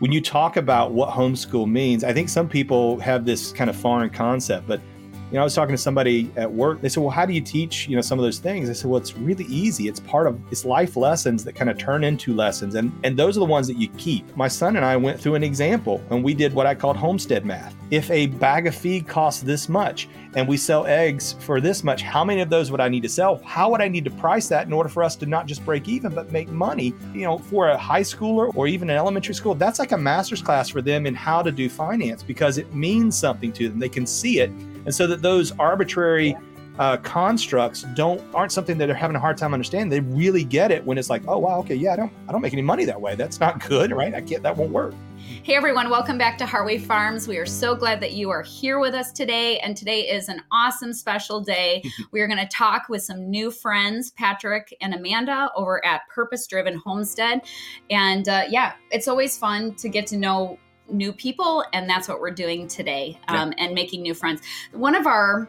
when you talk about what homeschool means, I think some people have this kind of foreign concept, but you know, I was talking to somebody at work. They said, "Well, how do you teach, you know, some of those things?" I said, "Well, it's really easy. It's part of it's life lessons that kind of turn into lessons, and and those are the ones that you keep." My son and I went through an example, and we did what I called homestead math. If a bag of feed costs this much, and we sell eggs for this much, how many of those would I need to sell? How would I need to price that in order for us to not just break even, but make money? You know, for a high schooler or even an elementary school, that's like a master's class for them in how to do finance because it means something to them. They can see it and so that those arbitrary uh, constructs don't aren't something that they're having a hard time understanding. They really get it when it's like, oh wow, okay, yeah, I don't I don't make any money that way. That's not good, right? I can't that won't work. Hey everyone, welcome back to Heartway Farms. We are so glad that you are here with us today. And today is an awesome special day. we are going to talk with some new friends, Patrick and Amanda, over at Purpose Driven Homestead. And uh, yeah, it's always fun to get to know new people, and that's what we're doing today, um, yeah. and making new friends. One of our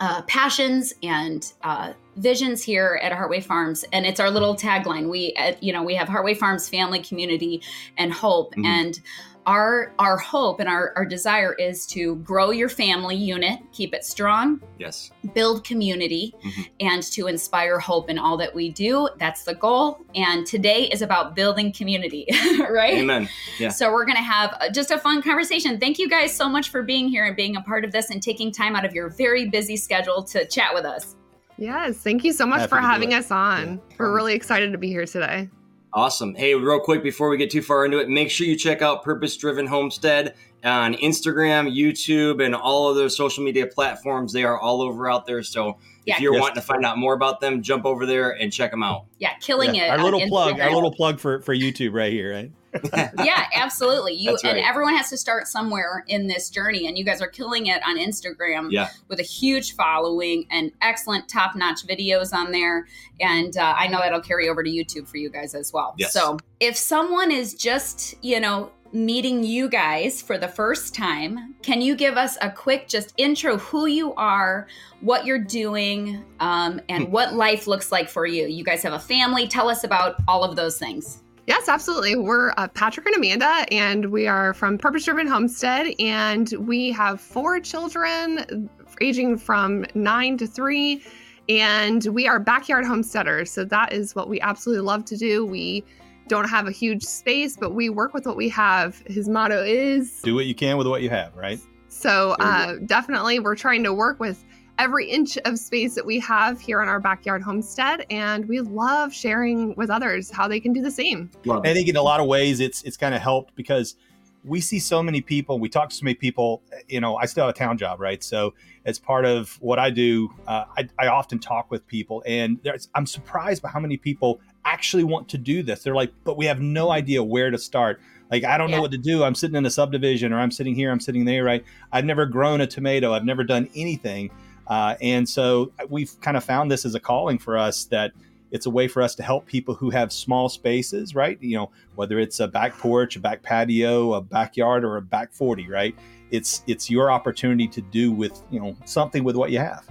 uh, passions and uh, visions here at Heartway Farms, and it's our little tagline. We, uh, you know, we have Heartway Farms family, community, and hope. Mm-hmm. And our our hope and our, our desire is to grow your family unit keep it strong yes. build community mm-hmm. and to inspire hope in all that we do. That's the goal. And today is about building community right? Amen. Yeah. So we're gonna have just a fun conversation. Thank you guys so much for being here and being a part of this and taking time out of your very busy schedule to chat with us. Yes. Thank you so much Happy for having us on. Yeah. we're really excited to be here today Awesome. Hey, real quick before we get too far into it, make sure you check out Purpose Driven Homestead on Instagram, YouTube, and all of those social media platforms. They are all over out there. So yeah. if you're yes. wanting to find out more about them, jump over there and check them out. Yeah, killing yeah. it. Our little plug, our little plug for for YouTube right here, right? yeah, absolutely. You right. and everyone has to start somewhere in this journey, and you guys are killing it on Instagram. Yeah. with a huge following and excellent, top-notch videos on there. And uh, I know that'll carry over to YouTube for you guys as well. Yes. So if someone is just, you know, meeting you guys for the first time, can you give us a quick just intro who you are, what you're doing, um, and hmm. what life looks like for you? You guys have a family. Tell us about all of those things. Yes, absolutely. We're uh, Patrick and Amanda, and we are from Purpose Driven Homestead, and we have four children aging from nine to three, and we are backyard homesteaders. So that is what we absolutely love to do. We don't have a huge space, but we work with what we have. His motto is do what you can with what you have, right? So uh, definitely, we're trying to work with every inch of space that we have here on our backyard homestead and we love sharing with others how they can do the same. I think in a lot of ways it's it's kind of helped because we see so many people we talk to so many people you know i still have a town job right? So as part of what i do uh, I, I, often talk with people and i'm surprised by how many people actually want to do this. They're like but we have no idea where to start. Like i don't yeah. know what to do. I'm sitting in a subdivision or i'm sitting here i'm sitting there right? I've never grown a tomato. I've never done anything uh, and so we've kind of found this as a calling for us that it's a way for us to help people who have small spaces, right? You know, whether it's a back porch, a back patio, a backyard, or a back 40, right? It's it's your opportunity to do with, you know, something with what you have.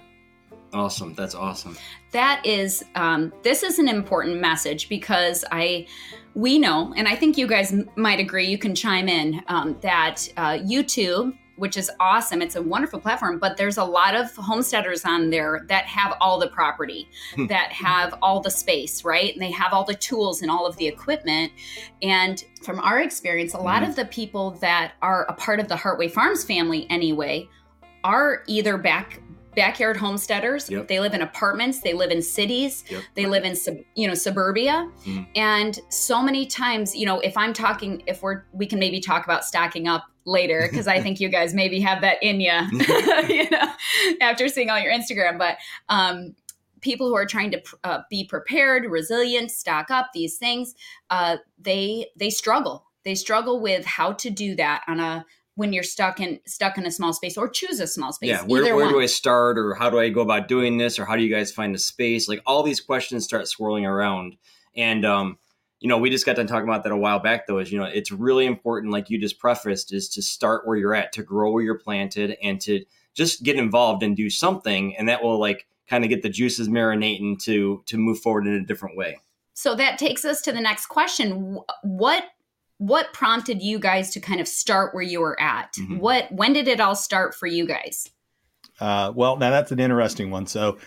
Awesome. That's awesome. That is, um, this is an important message because I, we know, and I think you guys might agree, you can chime in, um, that uh, YouTube which is awesome. It's a wonderful platform, but there's a lot of homesteaders on there that have all the property, hmm. that have all the space, right? And they have all the tools and all of the equipment. And from our experience, a lot mm-hmm. of the people that are a part of the Heartway Farms family anyway are either back backyard homesteaders. Yep. They live in apartments. They live in cities. Yep. They live in sub, you know suburbia. Mm. And so many times, you know, if I'm talking, if we're we can maybe talk about stacking up later because I think you guys maybe have that in you, you know, after seeing all your Instagram. But um, people who are trying to uh, be prepared, resilient, stock up these things, uh, they they struggle. They struggle with how to do that on a when you're stuck in stuck in a small space or choose a small space. Yeah, where, where do I start or how do I go about doing this or how do you guys find a space? Like all these questions start swirling around. And um, you know, we just got done talking about that a while back though, is you know, it's really important, like you just prefaced, is to start where you're at, to grow where you're planted and to just get involved and do something and that will like kind of get the juices marinating to to move forward in a different way. So that takes us to the next question. What what prompted you guys to kind of start where you were at? Mhm. What when did it all start for you guys? Uh, well, now that's an interesting one. So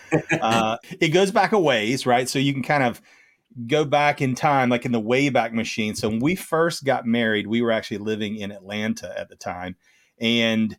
uh, it goes back a ways, right? So you can kind of go back in time, like in the Wayback Machine. So when we first got married, we were actually living in Atlanta at the time, and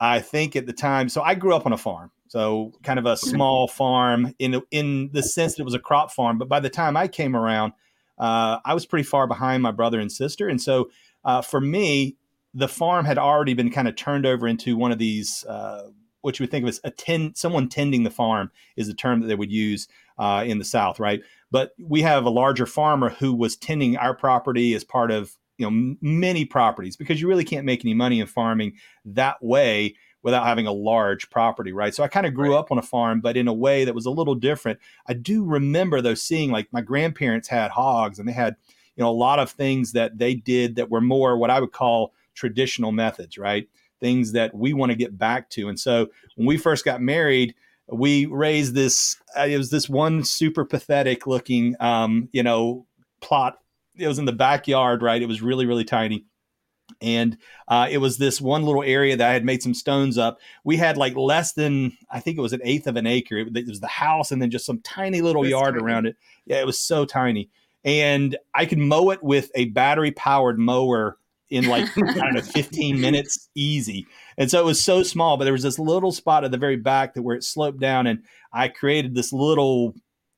I think at the time, so I grew up on a farm, so kind of a small farm in in the sense that it was a crop farm. But by the time I came around, uh, I was pretty far behind my brother and sister, and so uh, for me, the farm had already been kind of turned over into one of these. Uh, what you would think of as a tend, someone tending the farm is the term that they would use uh, in the South, right? But we have a larger farmer who was tending our property as part of you know m- many properties because you really can't make any money in farming that way without having a large property, right? So I kind of grew Right. up on a farm, but in a way that was a little different. I do remember though seeing like my grandparents had hogs and they had you know a lot of things that they did that were more what I would call traditional methods, right? Things that we want to get back to. And so when we first got married, we raised this. Uh, it was this one super pathetic looking, um, you know, plot. It was in the backyard, right? It was really, really tiny. And uh, it was this one little area that I had made some stones up. We had like less than, I think it was an eighth of an acre. It, it was the house and then just some tiny little That's yard tiny. around it. Yeah, it was so tiny. And I could mow it with a battery powered mower in like, I don't know, 15 minutes easy. And so it was so small, but there was this little spot at the very back that where it sloped down, and I created this little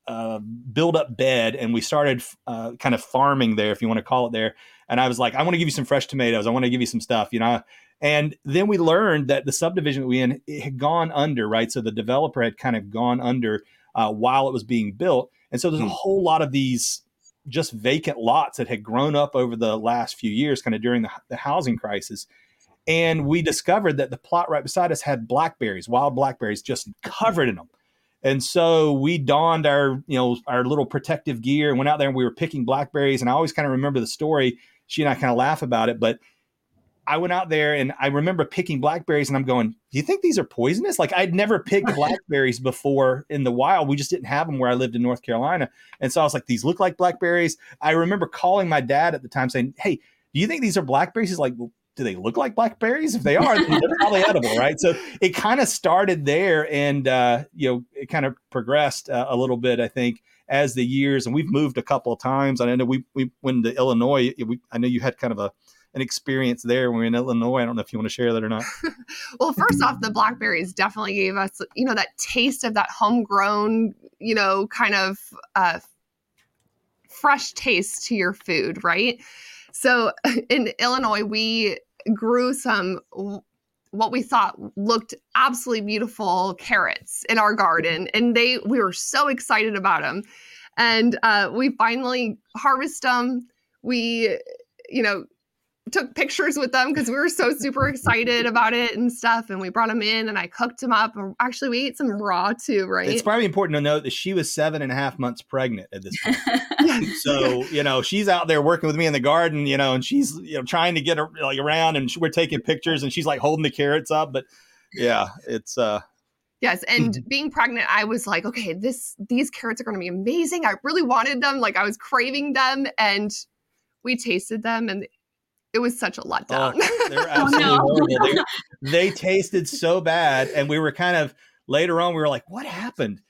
uh, build up bed, and we started uh, kind of farming there, if you want to call it there. And I was like, I want to give you some fresh tomatoes. I want to give you some stuff, you know. And then we learned that the subdivision that we in it had gone under, right? So the developer had kind of gone under uh, while it was being built, and so there's a Hmm. whole lot of these just vacant lots that had grown up over the last few years, kind of during the, the housing crisis and we discovered that the plot right beside us had blackberries, wild blackberries, just covered in them. And so we donned our, you know, our little protective gear and went out there and we were picking blackberries. And I always kind of remember the story. She and I kind of laugh about it, but I went out there and I remember picking blackberries and I'm going, do you think these are poisonous? Like I'd never picked blackberries before in the wild. We just didn't have them where I lived in North Carolina. And so I was like, these look like blackberries. I remember calling my dad at the time saying, Hey, do you think these are blackberries? He's like, well, do they look like blackberries? If they are, they're probably edible, right? So it kind of started there, and uh, you know, it kind of progressed uh, a little bit, I think, as the years. And we've moved a couple of times. And I know we we went to Illinois. We, I know you had kind of a an experience there when we were in Illinois. I don't know if you want to share that or not. Well, first off, the blackberries definitely gave us, you know, that taste of that homegrown, you know, kind of uh, fresh taste to your food, right? So in Illinois, we grew some what we thought looked absolutely beautiful carrots in our garden, and they we were so excited about them, and uh, we finally harvest them. We, you know, took pictures with them because we were so super excited about it and stuff. And we brought them in and I cooked them up. And actually, we ate some raw too, right? It's probably important to note that she was seven and a half months pregnant at this point. So you know she's out there working with me in the garden, you know, and she's you know trying to get her like around, and we're taking pictures, and she's like holding the carrots up. But yeah, it's uh Yes, and being pregnant, I was like, okay, this these carrots are going to be amazing. I really wanted them, like I was craving them, and we tasted them, and it was such a letdown. they're Oh, no. horrible. They, they tasted so bad, and we were kind of later on. We were like, "What happened?"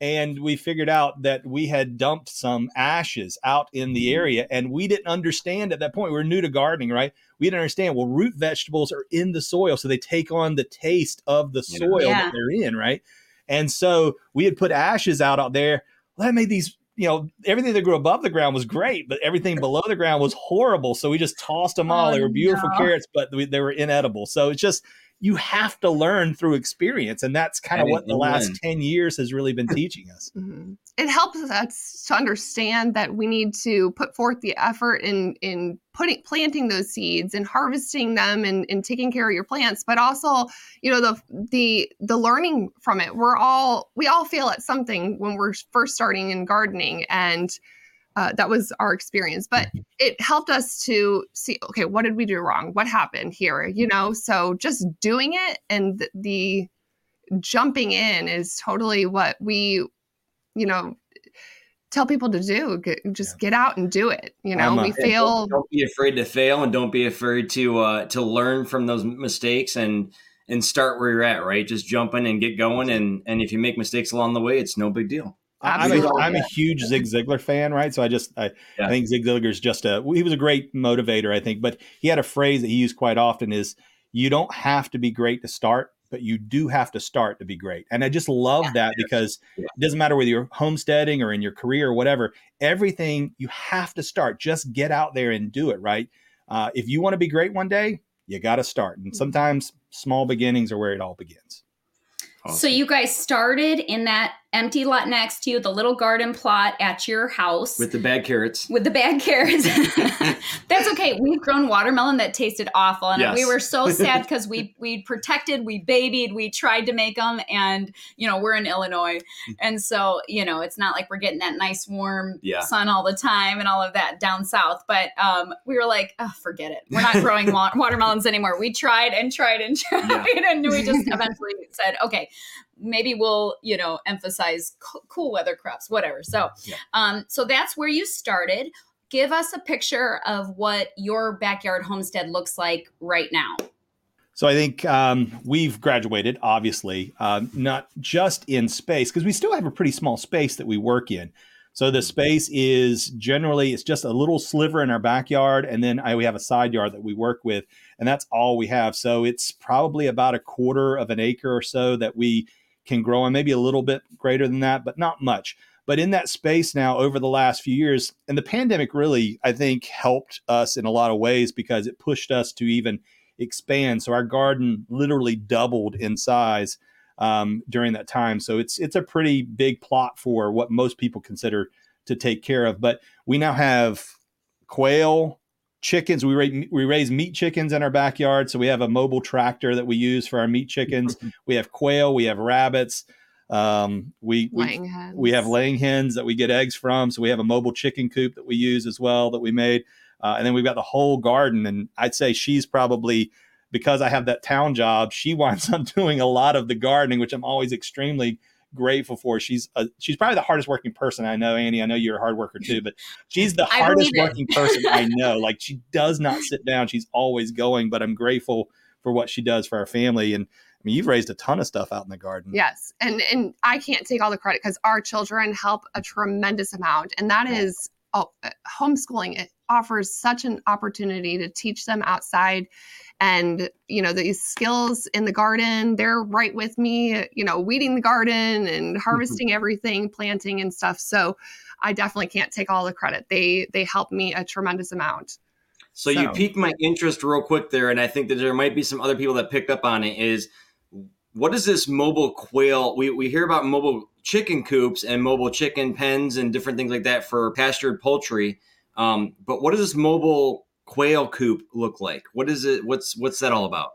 And we figured out that we had dumped some ashes out in the mm-hmm. area, and we didn't understand at that point. We were new to gardening, right? We didn't understand. Well, root vegetables are in the soil, so they take on the taste of the soil Yeah. that they're in, right? And so we had put ashes out out there. Well, that made these you know, everything that grew above the ground was great, but everything below the ground was horrible. So we just tossed them all. Oh, they were beautiful no. carrots, but we, they were inedible. So it's just, you have to learn through experience. And that's kind of what the last 10 years has really been teaching us. Mhm. It helps us to understand that we need to put forth the effort in in putting planting those seeds and harvesting them and, and taking care of your plants, but also, you know, the the the learning from it. We're all we all fail at something when we're first starting in gardening, and uh, that was our experience. But it helped us to see, okay, what did we do wrong? What happened here? You know, so just doing it and the, the jumping in is totally what we you know tell people to do. Just Yeah. get out and do it. You know, I'm a- we Yeah, fail. Don't, don't be afraid to fail, and don't be afraid to uh, to learn from those mistakes and and start where you're at. Right, just jump in and get going. And and if you make mistakes along the way, it's no big deal. I- I'm a, Absolutely. I'm a huge Zig Ziglar fan, right? So I just I, Yeah. I think Zig Ziglar's just a he was a great motivator, I think. But he had a phrase that he used quite often is you don't have to be great to start, but you do have to start to be great. And I just love Yeah. that because Yeah. it doesn't matter whether you're homesteading or in your career or whatever, everything you have to start. Just get out there and do it, right? Uh, if you want to be great one day, you got to start. And sometimes small beginnings are where it all begins. So you guys started in that empty lot next to you, the little garden plot at your house with the bad carrots. with the bad carrots. That's okay. We've grown watermelon that tasted awful, and Yes. we were so sad because we we protected, we babied, we tried to make them, and you know we're in Illinois, and so you know it's not like we're getting that nice warm Yeah. sun all the time and all of that down south. But um, we were like, oh, forget it. We're not growing wa- watermelons anymore. We tried and tried and tried, and we just eventually said, okay, maybe we'll you know emphasize co- cool weather crops whatever so Yeah. um so that's where you started give us a picture of what your backyard homestead looks like right now So I think um, we've graduated, obviously, um, not just in space, because we still have a pretty small space that we work in. So the space is generally it's just a little sliver in our backyard, and then I, we have a side yard that we work with, and that's all we have. So it's probably about a quarter of an acre or so that we can grow, and maybe a little bit greater than that, but not much. But in that space now, over the last few years, and the pandemic really, I think, helped us in a lot of ways because it pushed us to even expand. So our garden literally doubled in size um, during that time. So it's it's a pretty big plot for what most people consider to take care of. But we now have quail, chickens. We ra- we raise meat chickens in our backyard. So we have a mobile tractor that we use for our meat chickens. we have quail. We have rabbits. Um, we, we hens. we have laying hens that we get eggs from. So we have a mobile chicken coop that we use as well that we made. Uh, and then we've got the whole garden. And I'd say she's probably, because I have that town job, she winds up doing a lot of the gardening, which I'm always extremely grateful for. She's a, she's probably the hardest working person I know, Annie. I know you're a hard worker too, but she's the I hardest working person I know. Like she does not sit down. She's always going, but I'm grateful for what she does for our family. And I mean, you've raised a ton of stuff out in the garden. Yes, and and I can't take all the credit because our children help a tremendous amount, and that is oh, uh, homeschooling. Offers such an opportunity to teach them outside, and you know these skills in the garden. They're right with me, you know, weeding the garden and mm-hmm. harvesting everything, planting and stuff. So I definitely can't take all the credit. They they help me a tremendous amount. So, you piqued my interest real quick there, and I think that there might be some other people that picked up on it. Is what is this mobile quail? We we hear about mobile chicken coops and mobile chicken pens and different things like that for pastured poultry. Um, but what does this mobile quail coop look like? What is it? What's what's that all about?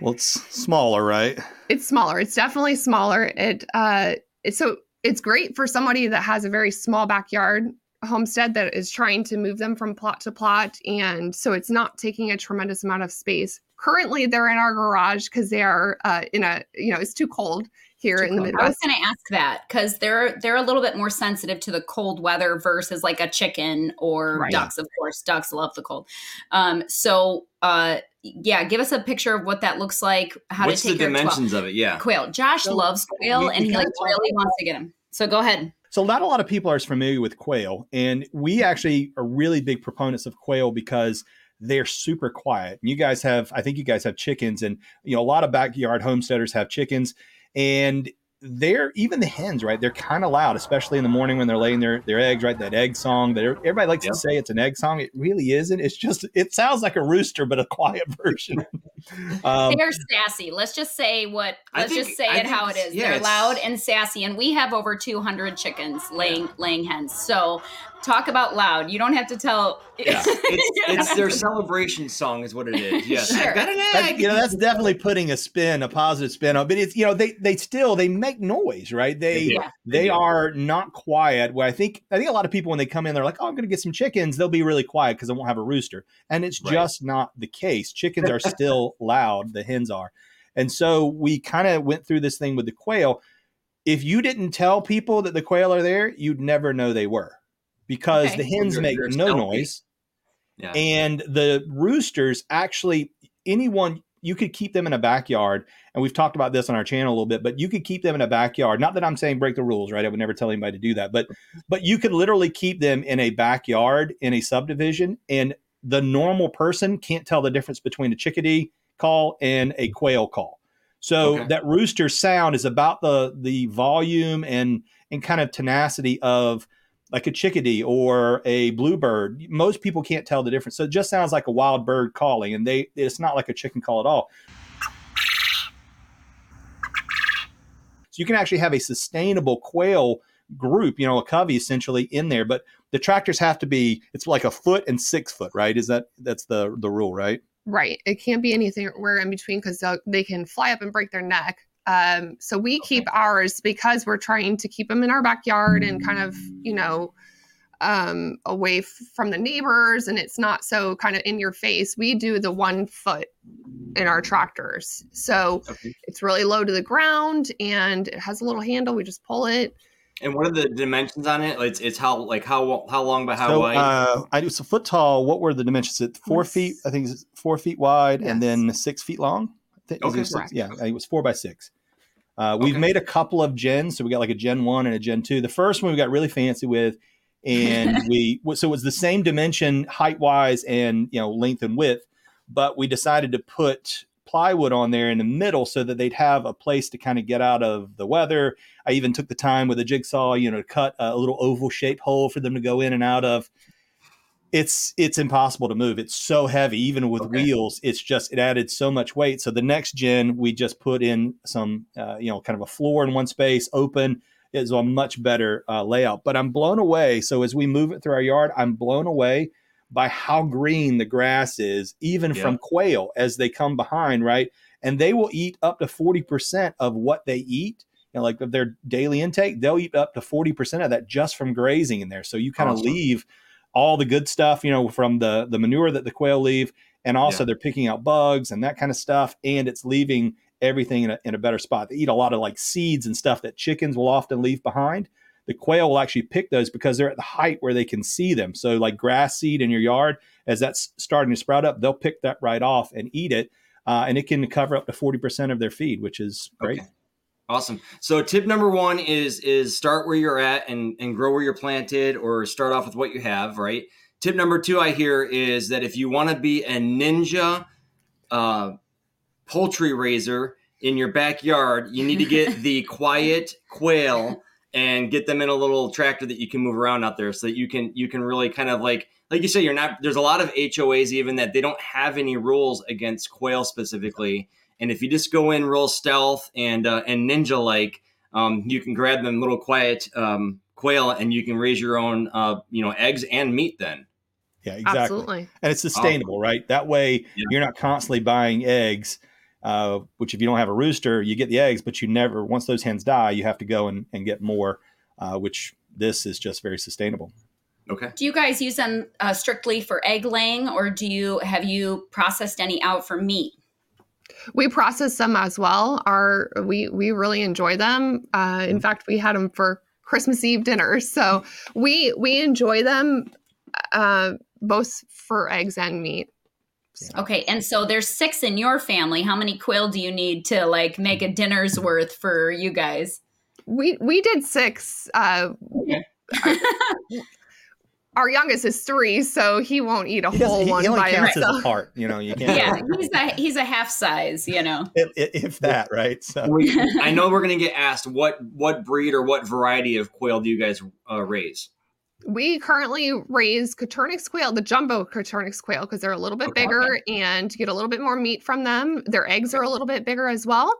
Well, it's smaller, right? it's smaller it's definitely smaller it uh it's so it's great for somebody that has a very small backyard homestead that is trying to move them from plot to plot and so it's not taking a tremendous amount of space currently they're in our garage because they are uh, in a you know it's too cold here in the I was going to ask that because they're they're a little bit more sensitive to the cold weather versus like a chicken or Right. ducks. Of course, ducks love the cold. Um, so uh, yeah, give us a picture of what that looks like. How What's to take the dimensions of it? Yeah. quail. Josh So, loves quail, we- and he kinda like talked- really wants to get him. So go ahead. So not a lot of people are as familiar with quail, and we actually are really big proponents of quail because they're super quiet. And you guys have, I think you guys have chickens, and you know a lot of backyard homesteaders have chickens, and they're even the hens, right? They're kind of loud, especially in the morning when they're laying their their eggs, right? That egg song that everybody likes Yep. to say it's an egg song. It really isn't. It's just it sounds like a rooster, but a quiet version. um, they're sassy. Let's just say what. Let's think- just say I it how it's- yeah, they're loud and sassy, and we have over 200 chickens laying laying hens. So talk about loud. You don't have to tell. Yeah. It's, it's their celebration song, is what it is. Yes. Sure. Got an That's, egg. you know, that's definitely putting a spin, a positive spin on. But it's you know, they they still they make noise, right? They. Yeah. they do. are not quiet. Where I think I think a lot of people when they come in, they're like, "Oh, I'm going to get some chickens." They'll be really quiet because they won't have a rooster, and it's Right. just not the case. Chickens are still loud. The hens are, and so we kind of went through this thing with the quail. if you didn't tell people that the quail are there, you'd never know they were because Okay. the hens They're- make they're no stealthy. noise Yeah. and the roosters actually anyone you could keep them in a backyard and we've talked about this on our channel a little bit but you could keep them in a backyard not that i'm saying break the rules right i would never tell anybody to do that but but you could literally keep them in a backyard in a subdivision and the normal person can't tell the difference between a chickadee call and a quail call so Okay. that rooster sound is about the the volume and and kind of tenacity of like a chickadee or a bluebird. Most people can't tell the difference. So it just sounds like a wild bird calling, and they it's not like a chicken call at all. So you can actually have a sustainable quail group, you know, a covey essentially in there. But the tractors have to be it's like a foot and six foot, right? Is that that's the the rule, right? Right. It can't be anything where in between because they can fly up and break their neck. Um, so we keep ours because we're trying to keep them in our backyard and kind of, you know, um, away f- from the neighbors and it's not so kind of in your face. We do the one foot in our tractors. So Okay. it's really low to the ground and it has a little handle. We just pull it. And what are the dimensions on it? Like, It's, it's how like how how long by how so wide? uh, I do it's a foot tall. What were the dimensions? It four Yes. feet. I think it's four feet wide and then six feet long. Is Okay. six? Yeah, it was four by six. Uh, we've Okay. made a couple of gens, so we got like a Gen One and a Gen Two. The first one we got really fancy with, and we so it was the same dimension height wise and you know length and width, but we decided to put plywood on there in the middle so that they'd have a place to kind of get out of the weather. I even took the time with a jigsaw, you know, to cut a little oval shaped hole for them to go in and out of. It's it's impossible to move. It's so heavy, even with Okay. wheels. It's just it added so much weight. So the next gen, we just put in some, uh, you know, kind of a floor in one space, open. Is a much better uh, layout. But I'm blown away. So as we move it through our yard, I'm blown away by how green the grass is, even Yeah. from quail as they come behind, right? And they will eat up to 40% of what they eat. You know, like of their daily intake, they'll eat up to 40% of that just from grazing in there. So you kind of Awesome. leave all the good stuff, you know, from the the manure that the quail leave, and also Yeah. they're picking out bugs and that kind of stuff, and it's leaving everything in a, in a better spot. They eat a lot of like seeds and stuff that chickens will often leave behind. The quail will actually pick those because they're at the height where they can see them. So, like grass seed in your yard, as that's starting to sprout up, they'll pick that right off and eat it, uh, and it can cover up to forty percent of their feed, which is great. Okay. Awesome. So tip number one is is start where you're at and and grow where you're planted, or start off with what you have. Right. Tip number two I hear is that if you want to be a ninja uh, poultry raiser in your backyard, you need to get the quiet quail and get them in a little tractor that you can move around out there, so that you can you can really kind of like like you say you're not. There's a lot of HOAs even that they don't have any rules against quail specifically. And if you just go in real stealth and uh, and ninja like, um, you can grab them little quiet um, quail and you can raise your own uh, you know eggs and meat. Then Yeah, exactly. Absolutely. and it's sustainable, right? That way, Yeah. you're not constantly buying eggs. Uh, which, if you don't have a rooster, you get the eggs, but you never. Once those hens die, you have to go and, and get more. Uh, which this is just very sustainable. okay. Do you guys use them uh, strictly for egg laying, or do you have you processed any out for meat? We process them as well. Our we we really enjoy them. Uh, in fact, we had them for Christmas Eve dinner, so we we enjoy them uh, both for eggs and meat. Okay, and so there's six in your family. How many quail do you need to like make a dinner's worth for you guys? We we did six. Uh, our youngest is three, so he won't eat a He, doesn't- whole he- one he only by counts as a himself. part. You know, you can't. yeah, he's a he's a half size, you know. if, if that, right? So We, I know we're gonna get asked what what breed or what variety of quail do you guys uh, raise? We currently raise Coturnix quail, the jumbo Coturnix quail, because they're a little bit Okay. bigger and you get a little bit more meat from them. Their eggs are a little bit bigger as well.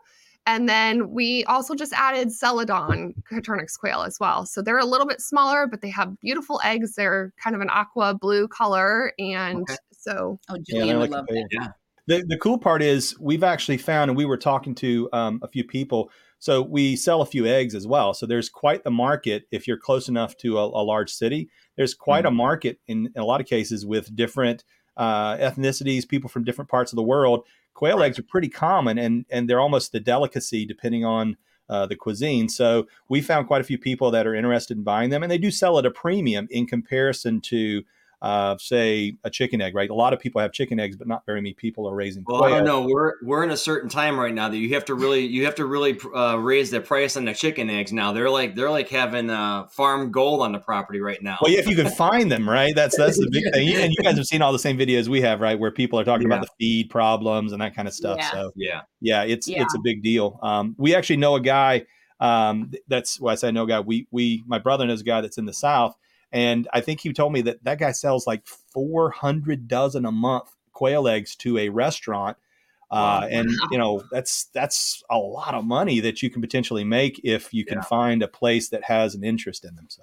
And then we also just added Celadon Coturnix quail as well. So they're a little bit smaller, but they have beautiful eggs. They're kind of an aqua blue color. And Okay. so Oh, Julian they're would love a that. Yeah. The, the cool part is we've actually found, and we were talking to um, a few people. So we sell a few eggs as well. So there's quite the market if you're close enough to a, a large city. There's quite a market in, in a lot of cases with different uh, ethnicities, people from different parts of the world. Quail eggs are pretty common, and and they're almost a delicacy depending on uh, the cuisine. So we found quite a few people that are interested in buying them, and they do sell at a premium in comparison to uh, say a chicken egg, right? A lot of people have chicken eggs, but not very many people are raising. Well, quail. I don't know. We're we're in a certain time right now that you have to really you have to really uh, raise the price on the chicken eggs now. They're like they're like having uh, farm gold on the property right now. Well, yeah, if you can find them, right? That's that's the big thing. And you guys have seen all the same videos we have, right? Where people are talking yeah. about the feed problems and that kind of stuff. Yeah. So yeah, yeah, it's yeah. it's a big deal. Um, we actually know a guy. Um, that's why I say no guy. We we my brother knows a guy that's in the south and I think he told me that that guy sells like 400 dozen a month quail eggs to a restaurant. Uh, and you know that's that's a lot of money that you can potentially make if you can yeah. find a place that has an interest in them. So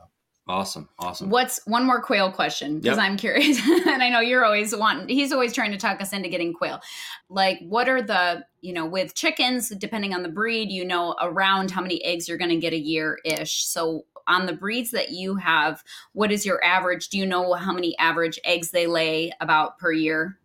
awesome, awesome. What's one more quail question? Because yep. I'm curious, and I know you're always wanting. He's always trying to talk us into getting quail. Like, what are the you know with chickens? Depending on the breed, you know around how many eggs you're going to get a year ish. So on the breeds that you have, what is your average? Do you know how many average eggs they lay about per year?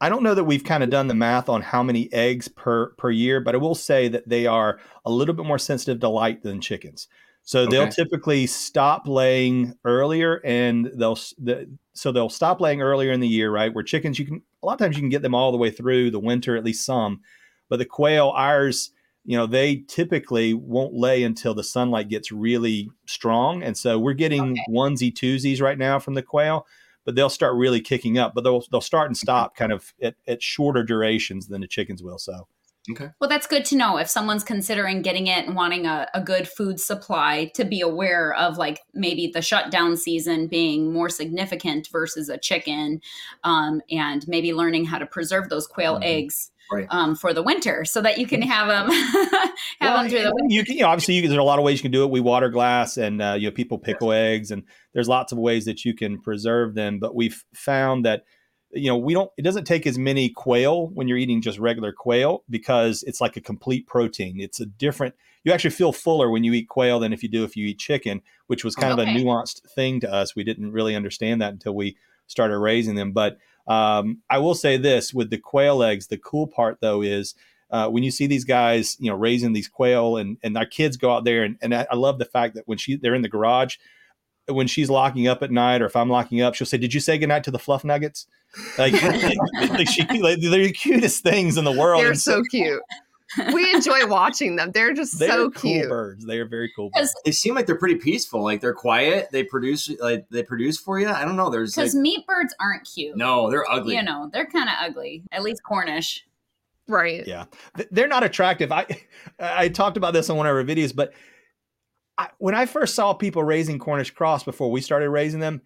I don't know that we've kind of done the math on how many eggs per per year, but I will say that they are a little bit more sensitive to light than chickens. So okay. they'll typically stop laying earlier, and they'll the, so they'll stop laying earlier in the year, right? Where chickens, you can a lot of times you can get them all the way through the winter, at least some, but the quail, ours you know they typically won't lay until the sunlight gets really strong and so we're getting okay. onesie twosies right now from the quail but they'll start really kicking up but they'll they'll start and mm-hmm. stop kind of at, at shorter durations than the chickens will so okay well that's good to know if someone's considering getting it and wanting a, a good food supply to be aware of like maybe the shutdown season being more significant versus a chicken um, and maybe learning how to preserve those quail mm-hmm. eggs right. um, for the winter so that you can have them have well, them through the winter. You can, you know, obviously you, there's a lot of ways you can do it. We water glass and, uh, you know, people pickle eggs and there's lots of ways that you can preserve them. But we've found that, you know, we don't, it doesn't take as many quail when you're eating just regular quail because it's like a complete protein. It's a different, you actually feel fuller when you eat quail than if you do if you eat chicken, which was kind okay. of a nuanced thing to us. We didn't really understand that until we started raising them. But um, I will say this with the quail eggs, the cool part though is uh, when you see these guys, you know, raising these quail and, and our kids go out there and, and I love the fact that when she they're in the garage, when she's locking up at night or if I'm locking up, she'll say, "Did you say goodnight to the fluff nuggets?" Like, like, she, like they're the cutest things in the world. They're so, so cute we enjoy watching them. They're just they're so cool cute. birds. They are very cool. Birds. They seem like they're pretty peaceful. Like they're quiet. They produce like they produce for you. I don't know. There's because like, meat birds aren't cute. No, they're ugly. You know, they're kind of ugly. At least Cornish. Right. Yeah, they're not attractive. I I talked about this on one of our videos, but I, when I first saw people raising Cornish cross before we started raising them,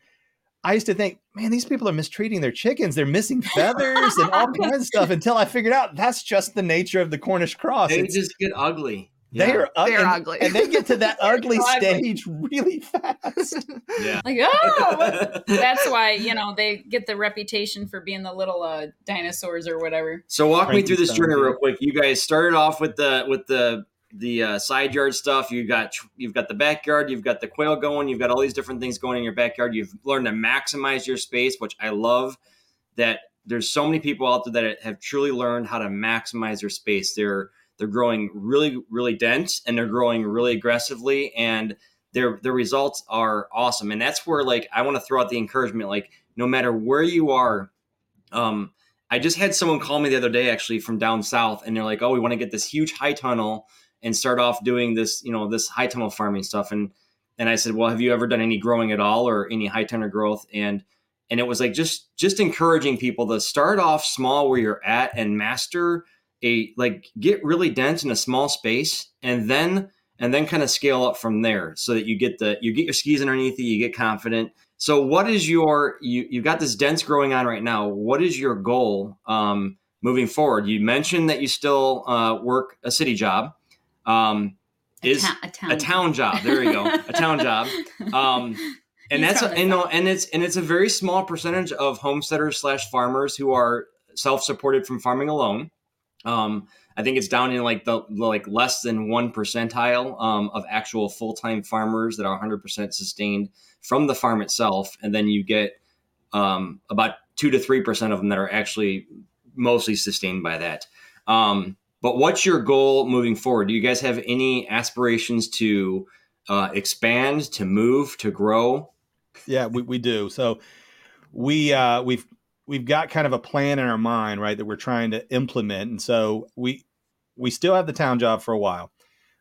I used to think, man, these people are mistreating their chickens. They're missing feathers and all kinds of stuff until I figured out that's just the nature of the Cornish cross. They it's, just get ugly. They yeah. are They're and, ugly. And they get to that ugly stage really fast. Yeah. Like, oh, that's why, you know, they get the reputation for being the little uh, dinosaurs or whatever. So walk me through this journey real quick. You guys started off with the with the the uh, side yard stuff. You've got you've got the backyard. You've got the quail going. You've got all these different things going in your backyard. You've learned to maximize your space, which I love. That there's so many people out there that have truly learned how to maximize their space. They're they're growing really really dense and they're growing really aggressively and their their results are awesome. And that's where like I want to throw out the encouragement. Like no matter where you are, um, I just had someone call me the other day actually from down south, and they're like, "Oh, we want to get this huge high tunnel." And start off doing this, you know, this high tunnel farming stuff. And and I said, well, have you ever done any growing at all or any high tunnel growth? And and it was like just just encouraging people to start off small where you're at and master a like get really dense in a small space and then and then kind of scale up from there so that you get the you get your skis underneath you you get confident so what is your you you've got this dense growing on right now what is your goal um moving forward you mentioned that you still uh, work a city job um, is a, ta- a, town. a town job. There you go, a town job. Um, and that's a, you know, and it's and it's a very small percentage of homesteaders slash farmers who are self supported from farming alone. Um, I think it's down in like the, the like less than one percentile um, of actual full time farmers that are 100 percent sustained from the farm itself, and then you get um, about two to three percent of them that are actually mostly sustained by that. Um, but what's your goal moving forward? Do you guys have any aspirations to uh, expand, to move, to grow? Yeah, we, we do. So we uh, we've we've got kind of a plan in our mind, right, that we're trying to implement, and so we we still have the town job for a while,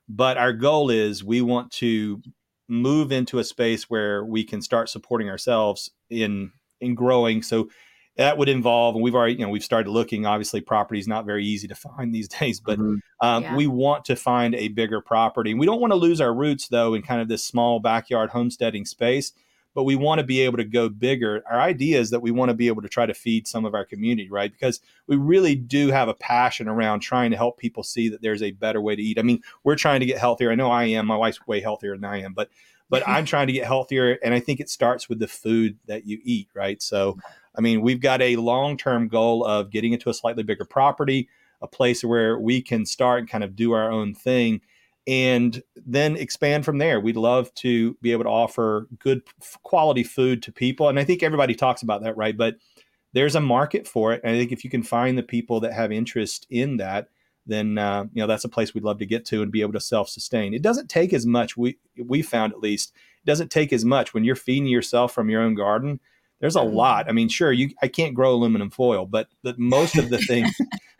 but our goal is we want to move into a space where we can start supporting ourselves in in growing. So that would involve, and we've already, you know, we've started looking. Obviously, property is not very easy to find these days, but mm-hmm. um, yeah. we want to find a bigger property. We don't want to lose our roots, though, in kind of this small backyard homesteading space. But we want to be able to go bigger. Our idea is that we want to be able to try to feed some of our community, right? Because we really do have a passion around trying to help people see that there's a better way to eat. I mean, we're trying to get healthier. I know I am. My wife's way healthier than I am, but but I'm trying to get healthier. And I think it starts with the food that you eat, right? So, I mean, we've got a long term goal of getting into a slightly bigger property, a place where we can start and kind of do our own thing and then expand from there. We'd love to be able to offer good quality food to people. And I think everybody talks about that, right? But there's a market for it. And I think if you can find the people that have interest in that, then uh, you know that's a place we'd love to get to and be able to self-sustain. It doesn't take as much. We we found at least it doesn't take as much when you're feeding yourself from your own garden. There's a mm-hmm. lot. I mean, sure, you I can't grow aluminum foil, but but most of the things,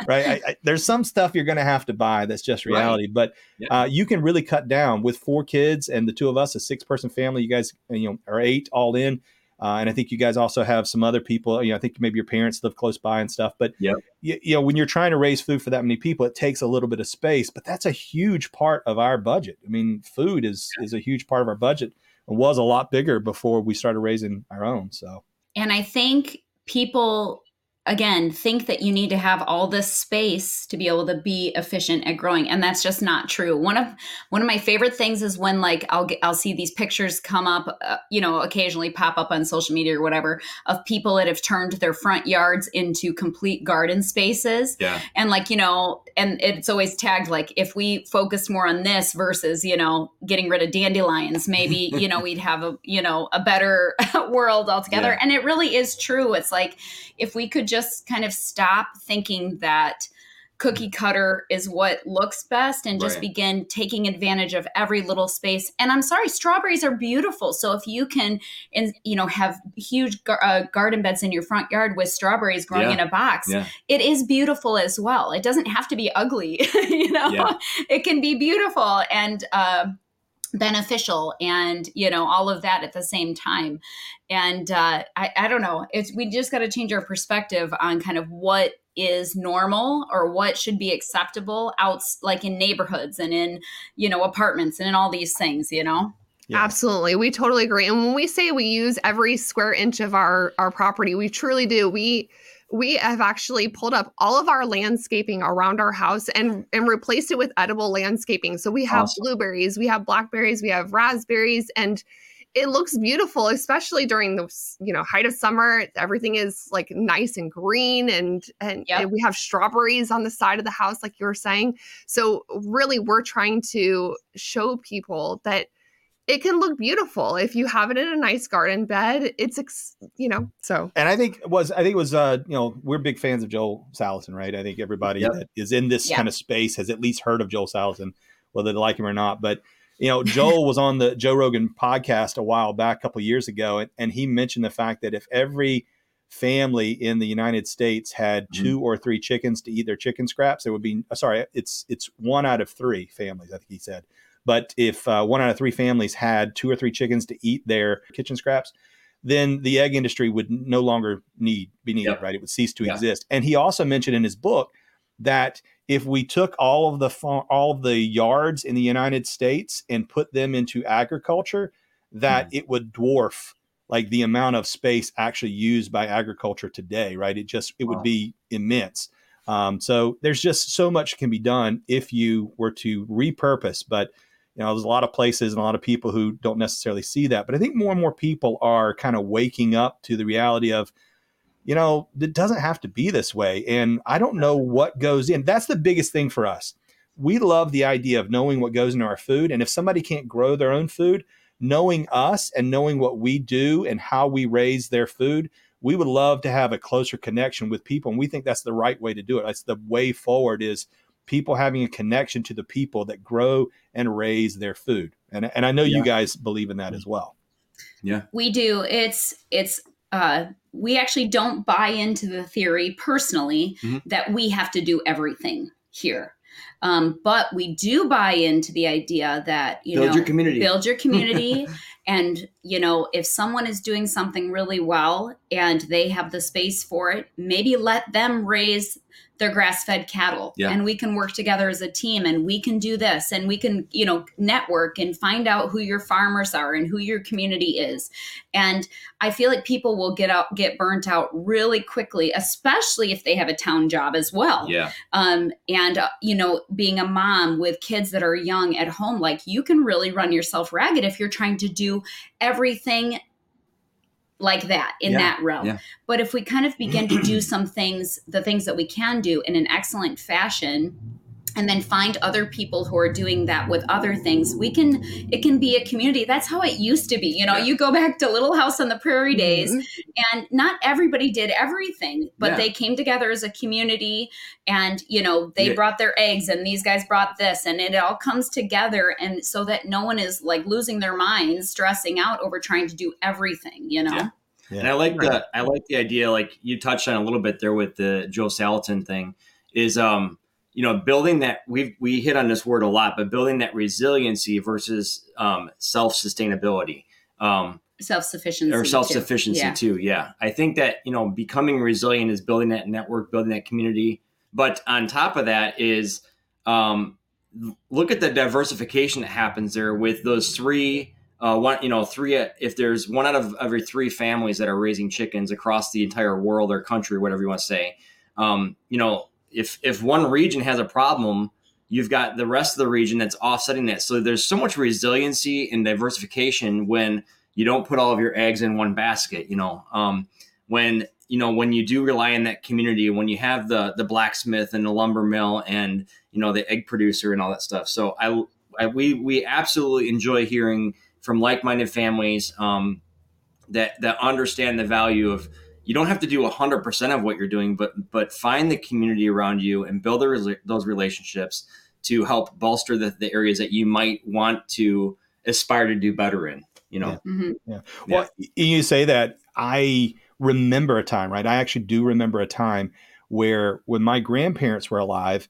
right? I, I, there's some stuff you're going to have to buy. That's just reality. Right. But yeah. uh, you can really cut down with four kids and the two of us, a six person family. You guys, you know, are eight all in uh, and I think you guys also have some other people. You know, I think maybe your parents live close by and stuff. But yep. you, you know, when you're trying to raise food for that many people, it takes a little bit of space. But that's a huge part of our budget. I mean, food is is a huge part of our budget. It was a lot bigger before we started raising our own. So, and I think people again think that you need to have all this space to be able to be efficient at growing and that's just not true. One of one of my favorite things is when like i'll get i'll see these pictures come up uh, you know occasionally pop up on social media or whatever of people that have turned their front yards into complete garden spaces. Yeah. And like you know and it's always tagged like if we focused more on this versus you know getting rid of dandelions maybe you know we'd have a you know a better world altogether. Yeah. and it really is true. It's like if we could just kind of stop thinking that cookie cutter is what looks best and just right. begin taking advantage of every little space and i'm sorry strawberries are beautiful so if you can and you know have huge gar- uh, garden beds in your front yard with strawberries growing yeah. in a box yeah. it is beautiful as well it doesn't have to be ugly you know yeah. it can be beautiful and uh, beneficial and you know all of that at the same time and uh, I, I don't know it's we just got to change our perspective on kind of what is normal or what should be acceptable out like in neighborhoods and in you know apartments and in all these things you know yeah. Absolutely. We totally agree. And when we say we use every square inch of our our property, we truly do. We we have actually pulled up all of our landscaping around our house and and replaced it with edible landscaping. So we have awesome. blueberries, we have blackberries, we have raspberries and it looks beautiful especially during the you know height of summer everything is like nice and green and and, yep. and we have strawberries on the side of the house like you were saying so really we're trying to show people that it can look beautiful if you have it in a nice garden bed. It's ex- you know so. And I think was I think it was uh you know we're big fans of Joel Salatin, right? I think everybody yep. that is in this yep. kind of space has at least heard of Joel Salatin, whether they like him or not. But you know, Joel was on the Joe Rogan podcast a while back, a couple years ago, and, and he mentioned the fact that if every family in the United States had mm-hmm. two or three chickens to eat their chicken scraps, there would be uh, sorry, it's it's one out of three families. I think he said but if uh, one out of three families had two or three chickens to eat their kitchen scraps, then the egg industry would no longer need be needed, yep. right? It would cease to exist. And he also mentioned in his book that if we took all of the all of the yards in the United States and put them into agriculture, that mm. it would dwarf like the amount of space actually used by agriculture today, right? It just it would be immense. Um, so there's just so much can be done if you were to repurpose, but you know, there's a lot of places and a lot of people who don't necessarily see that. But I think more and more people are kind of waking up to the reality of, you know, it doesn't have to be this way. And I don't know what goes in. That's the biggest thing for us. We love the idea of knowing what goes into our food. And if somebody can't grow their own food, knowing us and knowing what we do and how we raise their food, we would love to have a closer connection with people. And we think that's the right way to do it. That's the way forward is people having a connection to the people that grow and raise their food. And, and I know Yeah. you guys believe in that as well. Yeah. We do. It's it's uh we actually don't buy into the theory personally Mhm. that we have to do everything here. Um, but we do buy into the idea that you Build know your community. build your community and you know if someone is doing something really well and they have the space for it maybe let them raise their grass-fed cattle Yeah. and we can work together as a team and we can do this and we can you know network and find out who your farmers are and who your community is and i feel like people will get out get burnt out really quickly especially if they have a town job as well yeah. um, and uh, you know being a mom with kids that are young at home like you can really run yourself ragged if you're trying to do everything like that in Yeah, that realm yeah. but if we kind of begin to do some things the things that we can do in an excellent fashion and then find other people who are doing that with other things we can it can be a community that's how it used to be you know Yeah. you go back to little house on the prairie days Mhm. and not everybody did everything but Yeah. they came together as a community and you know they Yeah. brought their eggs and these guys brought this and it all comes together and so that no one is like losing their minds stressing out over trying to do everything you know Yeah. And I like the I like the idea like you touched on a little bit there with the Joel Salatin thing is um you know building that we we hit on this word a lot but building that resiliency versus um, self sustainability um, self-sufficiency or self sufficiency Yeah. too. Yeah, I think that you know becoming resilient is building that network, building that community. But on top of that is um, look at the diversification that happens there with those three. Uh, one, you know, three. If there's one out of every three families that are raising chickens across the entire world or country, whatever you want to say, um, you know, if if one region has a problem, you've got the rest of the region that's offsetting that. So there's so much resiliency and diversification when you don't put all of your eggs in one basket you know um, when you know when you do rely on that community when you have the the blacksmith and the lumber mill and you know the egg producer and all that stuff so i, I we we absolutely enjoy hearing from like-minded families um, that that understand the value of you don't have to do 100% of what you're doing but but find the community around you and build the, those relationships to help bolster the, the areas that you might want to aspire to do better in you know Mhm. Well, y- you say that I remember a time, right? I actually do remember a time where when my grandparents were alive,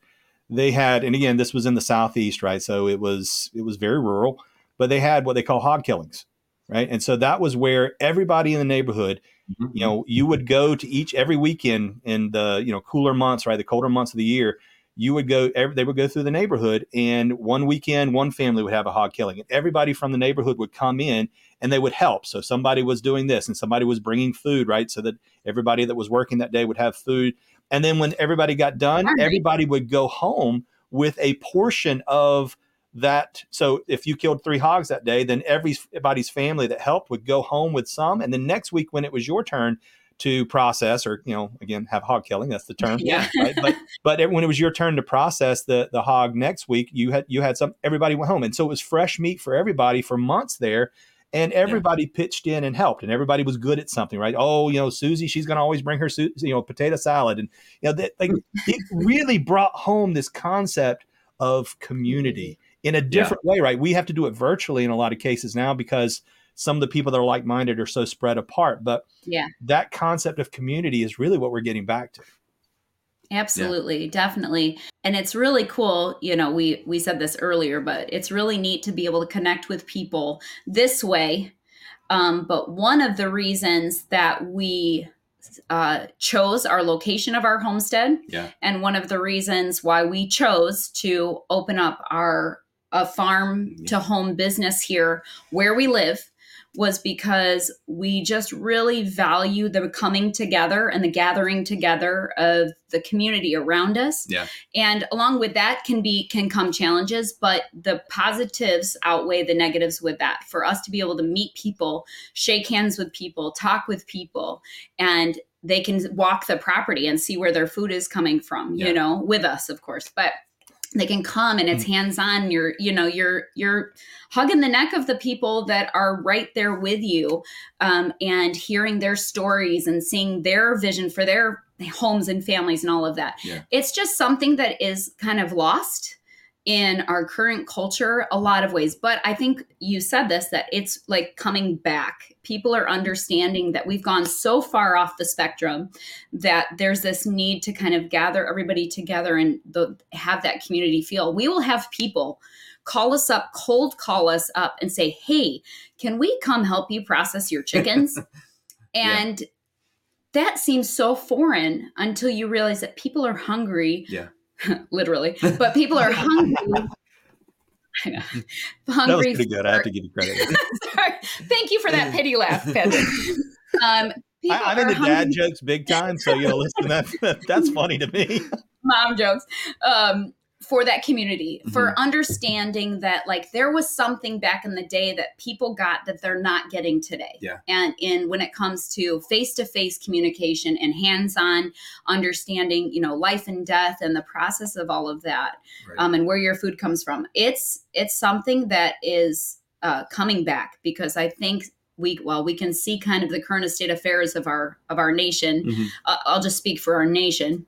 they had, and again, this was in the southeast, right? So it was it was very rural, but they had what they call hog killings, right? And so that was where everybody in the neighborhood, Mm-hmm, you know, mm-hmm. you would go to each every weekend in the you know cooler months, right? The colder months of the year. You would go. Every, they would go through the neighborhood, and one weekend, one family would have a hog killing, and everybody from the neighborhood would come in and they would help. So somebody was doing this and somebody was bringing food, right? So that everybody that was working that day would have food. And then when everybody got done, everybody would go home with a portion of that. So if you killed three hogs that day, then everybody's family that helped would go home with some. And then next week, when it was your turn to process or, you know, again, have hog killing, that's the term. Yeah. Right? But but when it was your turn to process the the hog next week, you had you had some everybody went home. And so it was fresh meat for everybody for months there and everybody pitched in and helped and everybody was good at something right oh you know susie she's going to always bring her you know potato salad and you know that like hmm. it really brought home this concept of community in a different way right we have to do it virtually in a lot of cases now because some of the people that are like-minded are so spread apart but Yeah. that concept of community is really what we're getting back to Absolutely, definitely. And it's really cool, you know, we we said this earlier, but it's really neat to be able to connect with people this way. Um, but one of the reasons that we uh, chose our location of our homestead, Yeah. and one of the reasons why we chose to open up our a farm to home business here where we live was because we just really value the coming together and the gathering together of the community around us. Yeah. And along with that can be can come challenges, but the positives outweigh the negatives with that. For us to be able to meet people, shake hands with people, talk with people, and they can walk the property and see where their food is coming from, Yeah. you know, with us, of course. But they can come and it's hands on you're you know you're you're hugging the neck of the people that are right there with you um, and hearing their stories and seeing their vision for their homes and families and all of that Yeah. it's just something that is kind of lost in our current culture a lot of ways. But i think you said this that it's like coming back. People are understanding that we've gone so far off the spectrum that there's this need to kind of gather everybody together and the, have that community feel. We will have people call us up cold call us up and say hey can we come help you process your chickens? And that seems so foreign until you realize that people are hungry Yeah. literally but people are hungry I know. That was pretty good. I have to give you credit. Sorry. Thank you for that pity laugh, Patrick. Um, people I, I'm are into dad jokes big time, so you know, listen, that that's funny to me. mom jokes um, for that community for Mm-hmm. understanding that like there was something back in the day that people got that they're not getting today Yeah. and in when it comes to face-to-face communication and hands-on understanding you know life and death and the process of all of that Right. um, and where your food comes from it's it's something that is uh, coming back because i think we well we can see kind of the current state affairs of our of our nation Mhm. uh, I'll just speak for our nation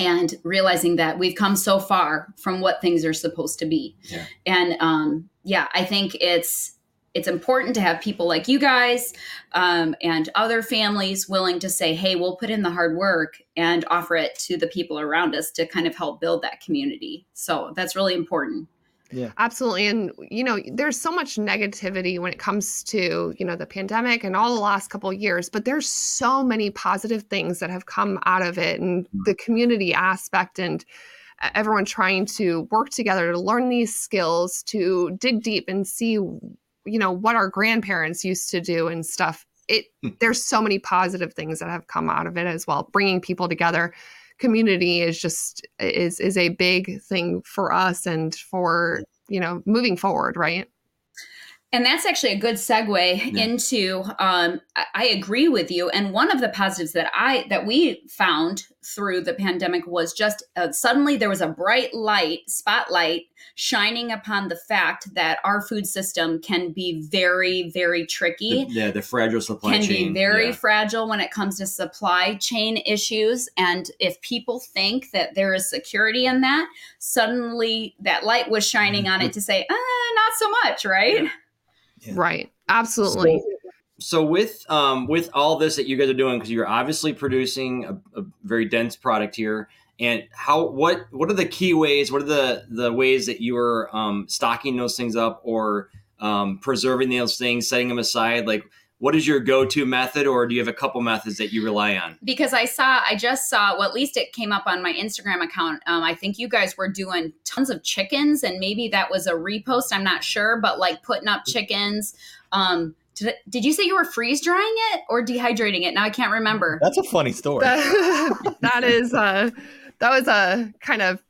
and realizing that we've come so far from what things are supposed to be. Yeah. And um, yeah, I think it's it's important to have people like you guys um, and other families willing to say, "Hey, we'll put in the hard work and offer it to the people around us to kind of help build that community." So that's really important. Absolutely. And, you know, there's so much negativity when it comes to, you know, the pandemic and all the last couple of years, but there's so many positive things that have come out of it and mm. the community aspect and everyone trying to work together to learn these skills, to dig deep and see, you know, what our grandparents used to do and stuff. It hmm. there's so many positive things that have come out of it as well. Bringing people together community is just is is a big thing for us and for you know moving forward right And that's actually a good segue Yeah. into. Um, I, agree with you. And one of the positives that I that we found through the pandemic was just uh, suddenly there was a bright light spotlight shining upon the fact that our food system can be very very tricky The- yeah, the fragile supply can chain. Can be very yeah. fragile when it comes to supply chain issues. And if people think that there is security in that, suddenly that light was shining on it to say, ah, not so much, right? Yeah. Right. Absolutely. so with um, with all this that you guys are doing because you're obviously producing a, a very dense product here and how what what are the key ways what are the the ways that you are um, stocking those things up or um, preserving those things setting them aside? Like what is your go-to method or do you have a couple methods that you rely on because I saw, I just saw, well, at least it came up on my Instagram account. Um, I think you guys were doing tons of chickens, and maybe that was a repost. I'm not sure, but like putting up chickens. Um, did, did you say you were freeze drying it or dehydrating it? Now I can't remember. That's a funny story. that, that is uh that was a kind of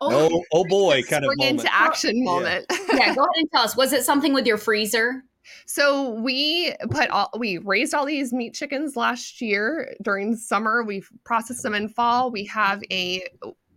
oh, oh boy, kind of moment. into action moment yeah, go ahead and tell us. Was it something with your freezer? So we put all we raised all these meat chickens last year during summer. We've processed them in fall. We have a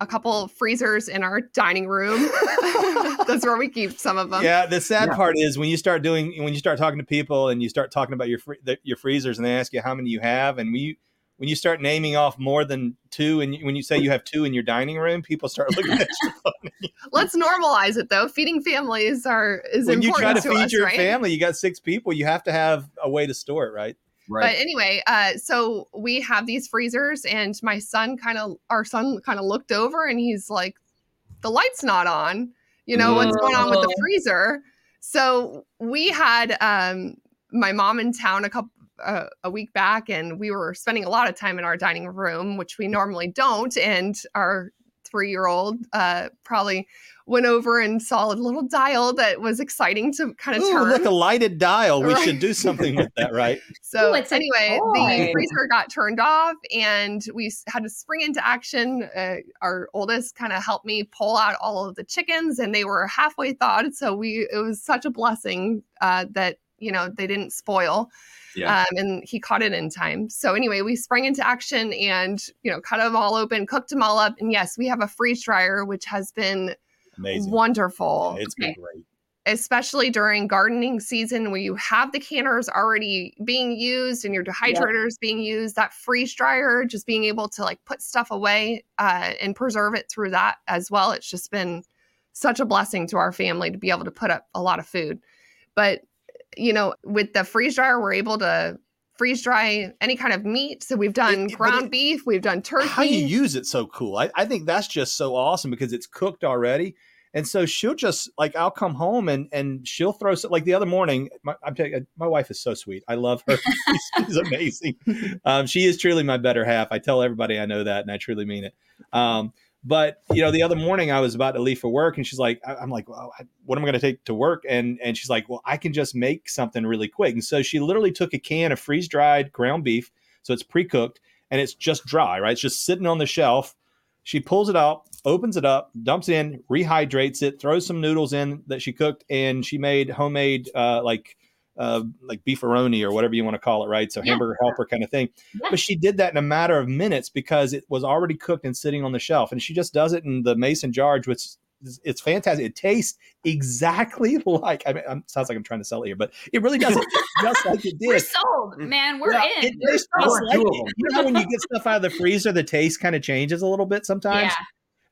a couple of freezers in our dining room. That's where we keep some of them. Yeah, the sad Yeah. part is when you start doing when you start talking to people and you start talking about your free, the, your freezers and they ask you how many you have and we when you start naming off more than two and when you say you have two in your dining room, people start looking at you funny. Let's normalize it though. Feeding families are is when you try to feed us, your right? family, you got six people, you have to have a way to store it, right? Right. But anyway, uh, so we have these freezers, and my son kind of, our son kind of looked over, and he's like, "The light's not on. You know what's going on with the freezer?" So we had um, my mom in town a couple. Uh, a week back, and we were spending a lot of time in our dining room, which we normally don't. And our three-year-old uh, probably went over and saw a little dial that was exciting to kind of Ooh, turn. look, a lighted dial. We should do something with that, right? So Ooh, it's anyway, the freezer got turned off, and we had to spring into action. Uh, our oldest kind of helped me pull out all of the chickens, and they were halfway thawed. So we it was such a blessing uh, that you know they didn't spoil. Yeah. Um, and he caught it in time. So anyway, we sprang into action and you know cut them all open, cooked them all up, and yes, we have a freeze dryer, which has been Amazing. wonderful Yeah, it's been Okay. great. especially during gardening season where you have the canners already being used and your dehydrators being used that freeze dryer just being able to like put stuff away uh, and preserve it through that as well it's just been such a blessing to our family to be able to put up a lot of food but you know with the freeze dryer we're able to freeze dry any kind of meat so we've done It- it- ground it- beef we've done turkey How you use it so cool. I, I think that's just so awesome because it's cooked already. And so she'll just like I'll come home and and she'll throw some like the other morning. My I'm telling you, my wife is so sweet. I love her. she's, she's amazing. Um, she is truly my better half. I tell everybody I know that, and I truly mean it. Um, but you know, the other morning I was about to leave for work, and she's like, "I'm like, well, what am I going to take to work?" And and she's like, "Well, I can just make something really quick." And so she literally took a can of freeze dried ground beef, so it's pre cooked and it's just dry, right? It's just sitting on the shelf. She pulls it out, opens it up, dumps in, rehydrates it, throws some noodles in that she cooked, and she made homemade uh, like uh, like beefaroni or whatever you want to call it, right? So Yeah. hamburger helper kind of thing. Yeah. But she did that in a matter of minutes because it was already cooked and sitting on the shelf, and she just does it in the mason jars, which is- it's fantastic. It tastes exactly like. I mean, I'm, sounds like I'm trying to sell it here, but it really does. It just like it We're sold, man. We're Yeah, in. It tastes We're just like it. You know when you get stuff out of the freezer, the taste kind of changes a little bit sometimes. yeah.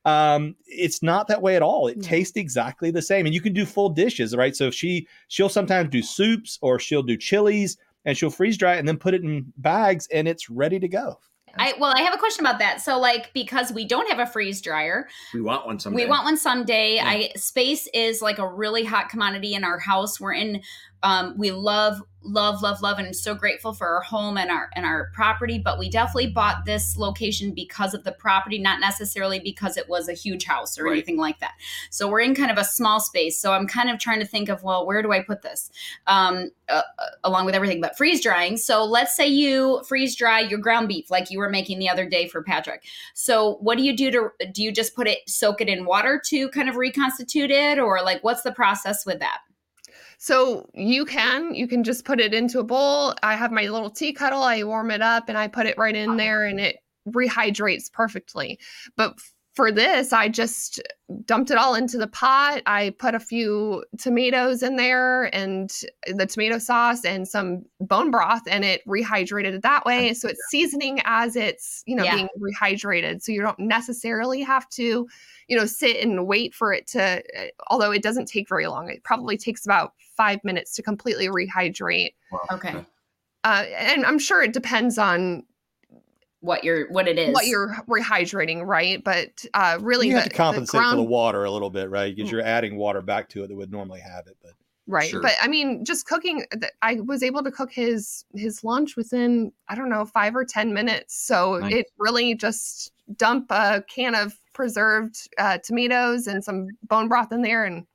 Um, it's not that way at all. It Yeah. tastes exactly the same, and you can do full dishes, right? So if she she'll sometimes do soups or she'll do chilies, and she'll freeze dry it and then put it in bags, and it's ready to go. I well, I have a question about that. So, like, because we don't have a freeze dryer, We want one someday. we want one someday. Yeah. I space is like a really hot commodity in our house. We're in. Um, we love, love, love, love, and so grateful for our home and our and our property. But we definitely bought this location because of the property, not necessarily because it was a huge house or Right. anything like that. So we're in kind of a small space. So I'm kind of trying to think of well, where do I put this? Um, uh, uh, along with everything, but freeze drying. So let's say you freeze dry your ground beef, like you were making the other day for Patrick. So what do you do to do you just put it soak it in water to kind of reconstitute it or like what's the process with that? So you can you can just put it into a bowl. I have my little tea kettle. I warm it up and I put it right in there and it rehydrates perfectly. But for this, I just dumped it all into the pot. I put a few tomatoes in there and the tomato sauce and some bone broth and it rehydrated it that way. So it's seasoning as it's, you know, Yeah. being rehydrated. So you don't necessarily have to, you know, sit and wait for it to although it doesn't take very long. It probably takes about 5 minutes to completely rehydrate. Okay. Uh, and I'm sure it depends on What you're what it is. what you're rehydrating, right? But uh, really, you have the, to compensate the ground, for the water a little bit, right? Because you're adding water back to it that would normally have it. But right? Sure. But I mean, just cooking. th- I was able to cook his his lunch within I don't know five or ten minutes. So Nice. it really just dump a can of preserved uh, tomatoes and some bone broth in there, and we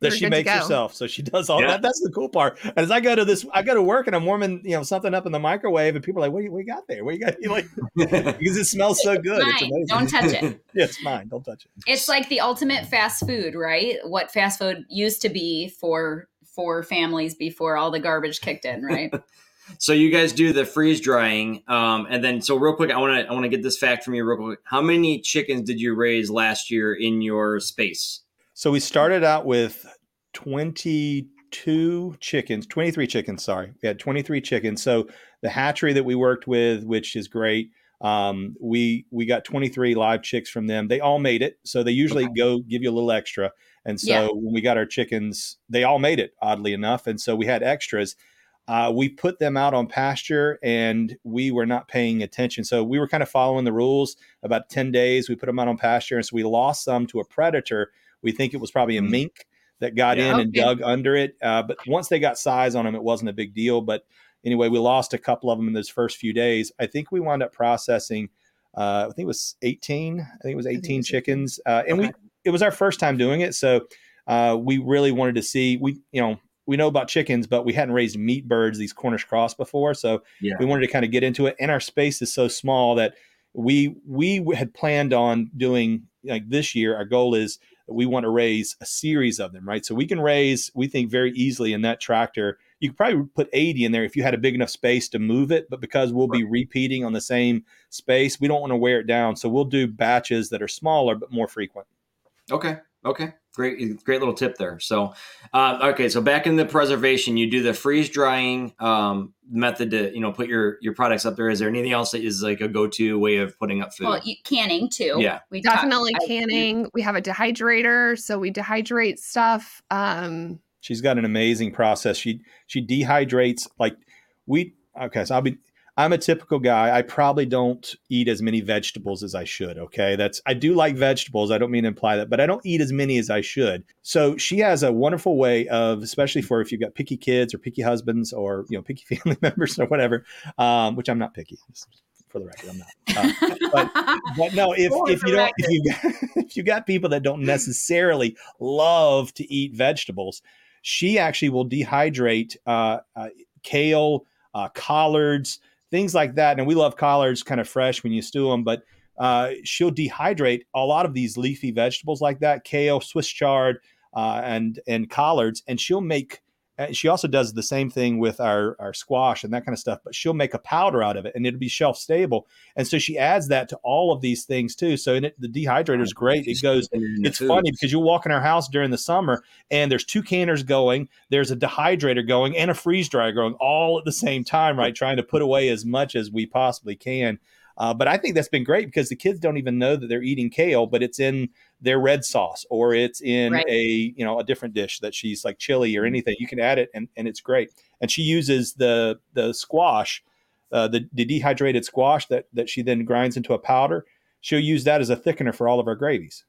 that were she makes herself, so she does all Yeah. that. That's the cool part. And as I go to this, I go to work and I'm warming, you know, something up in the microwave, and people are like, "What do you, what you got there? What you got?" You like because it smells so good. It's Mine. amazing. Don't touch it. yeah, it's mine. Don't touch it. It's like the ultimate fast food, right? What fast food used to be for for families before all the garbage kicked in, right? So you guys do the freeze drying, um, and then so real quick, I want to I want to get this fact from you real quick. How many chickens did you raise last year in your space? So we started out with 22 chickens, 23 chickens, sorry. We had 23 chickens. So the hatchery that we worked with, which is great, um, we we got 23 live chicks from them. They all made it. So they usually Okay. go give you a little extra. And so Yeah. when we got our chickens, they all made it, oddly enough. And so we had extras. Uh, we put them out on pasture and we were not paying attention. So we were kind of following the rules. About 10 days, we put them out on pasture. And so we lost some to a predator. We think it was probably a Mm. mink that got Yeah. in and Okay. dug under it. Uh, but once they got size on them, it wasn't a big deal. But anyway, we lost a couple of them in those first few days. I think we wound up processing, uh, I think it was 18. I think it was think it 18 was chickens. Uh, and we it was our first time doing it. So uh, we really wanted to see, we, you know, we know about chickens, but we hadn't raised meat birds, these Cornish cross before. So Yeah. we wanted to kind of get into it. And our space is so small that we we had planned on doing like this year. Our goal is we want to raise a series of them, right? So we can raise, we think very easily in that tractor you could probably put 80 in there if you had a big enough space to move it. But because we'll be repeating on the same space, we don't want to wear it down. So we'll do batches that are smaller but more frequent. Okay. Okay. Great, great little tip there. So, uh, okay, so back in the preservation, you do the freeze drying um, method to you know put your your products up there. Is there anything else that is like a go to way of putting up food? Well, you, canning too. Yeah, we definitely talk, canning. I, we have a dehydrator, so we dehydrate stuff. Um, She's got an amazing process. She she dehydrates like we. Okay, so I'll be I'm a typical guy. I probably don't eat as many vegetables as I should. Okay. That's, I do like vegetables. I don't mean to imply that, but I don't eat as many as I should. So she has a wonderful way of, especially for if you've got picky kids or picky husbands or, you know, picky family members or whatever, um, which I'm not picky. For the record, I'm not. Uh, but, but no, if, if you don't, if you, if you got people that don't necessarily love to eat vegetables, she actually will dehydrate uh, uh, kale, uh, collards, things like that. And we love collards kind of fresh when you stew them, but uh, she'll dehydrate a lot of these leafy vegetables like that, kale, Swiss chard, uh, and and collards, and she'll make Uh, she also does the same thing with our, our squash and that kind of stuff, but she'll make a powder out of it and it'll be shelf stable. And so she adds that to all of these things too. So it, the dehydrator is great. It goes, it's funny because you walk in our house during the summer and there's two canners going, there's a dehydrator going and a freeze dryer going all at the same time, right? Trying to put away as much as we possibly can. Uh, but I think that's been great because the kids don't even know that they're eating kale, but it's in their red sauce or it's in right. a you know a different dish that she's like chili or mm-hmm. anything. You can add it and, and it's great. And she uses the the squash, uh, the, the dehydrated squash that that she then grinds into a powder. She'll use that as a thickener for all of our gravies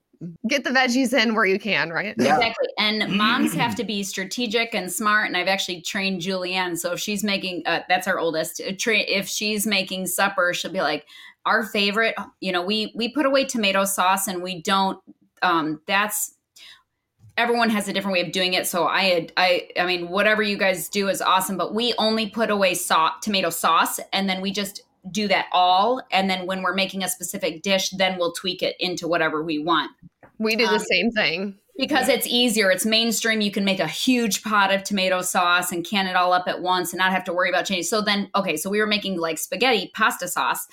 get the veggies in where you can, right? Yeah. Exactly. And moms have to be strategic and smart. And I've actually trained Julianne. So if she's making, uh, that's our oldest. Uh, if she's making supper, she'll be like, our favorite. You know, we we put away tomato sauce and we don't. Um, that's everyone has a different way of doing it. So I had, I, I mean, whatever you guys do is awesome. But we only put away sauce, tomato sauce, and then we just do that all and then when we're making a specific dish then we'll tweak it into whatever we want. We do um, the same thing. because it's easier it's mainstream you can make a huge pot of tomato sauce and can it all up at once and not have to worry about changing. So then okay so we were making like spaghetti pasta sauce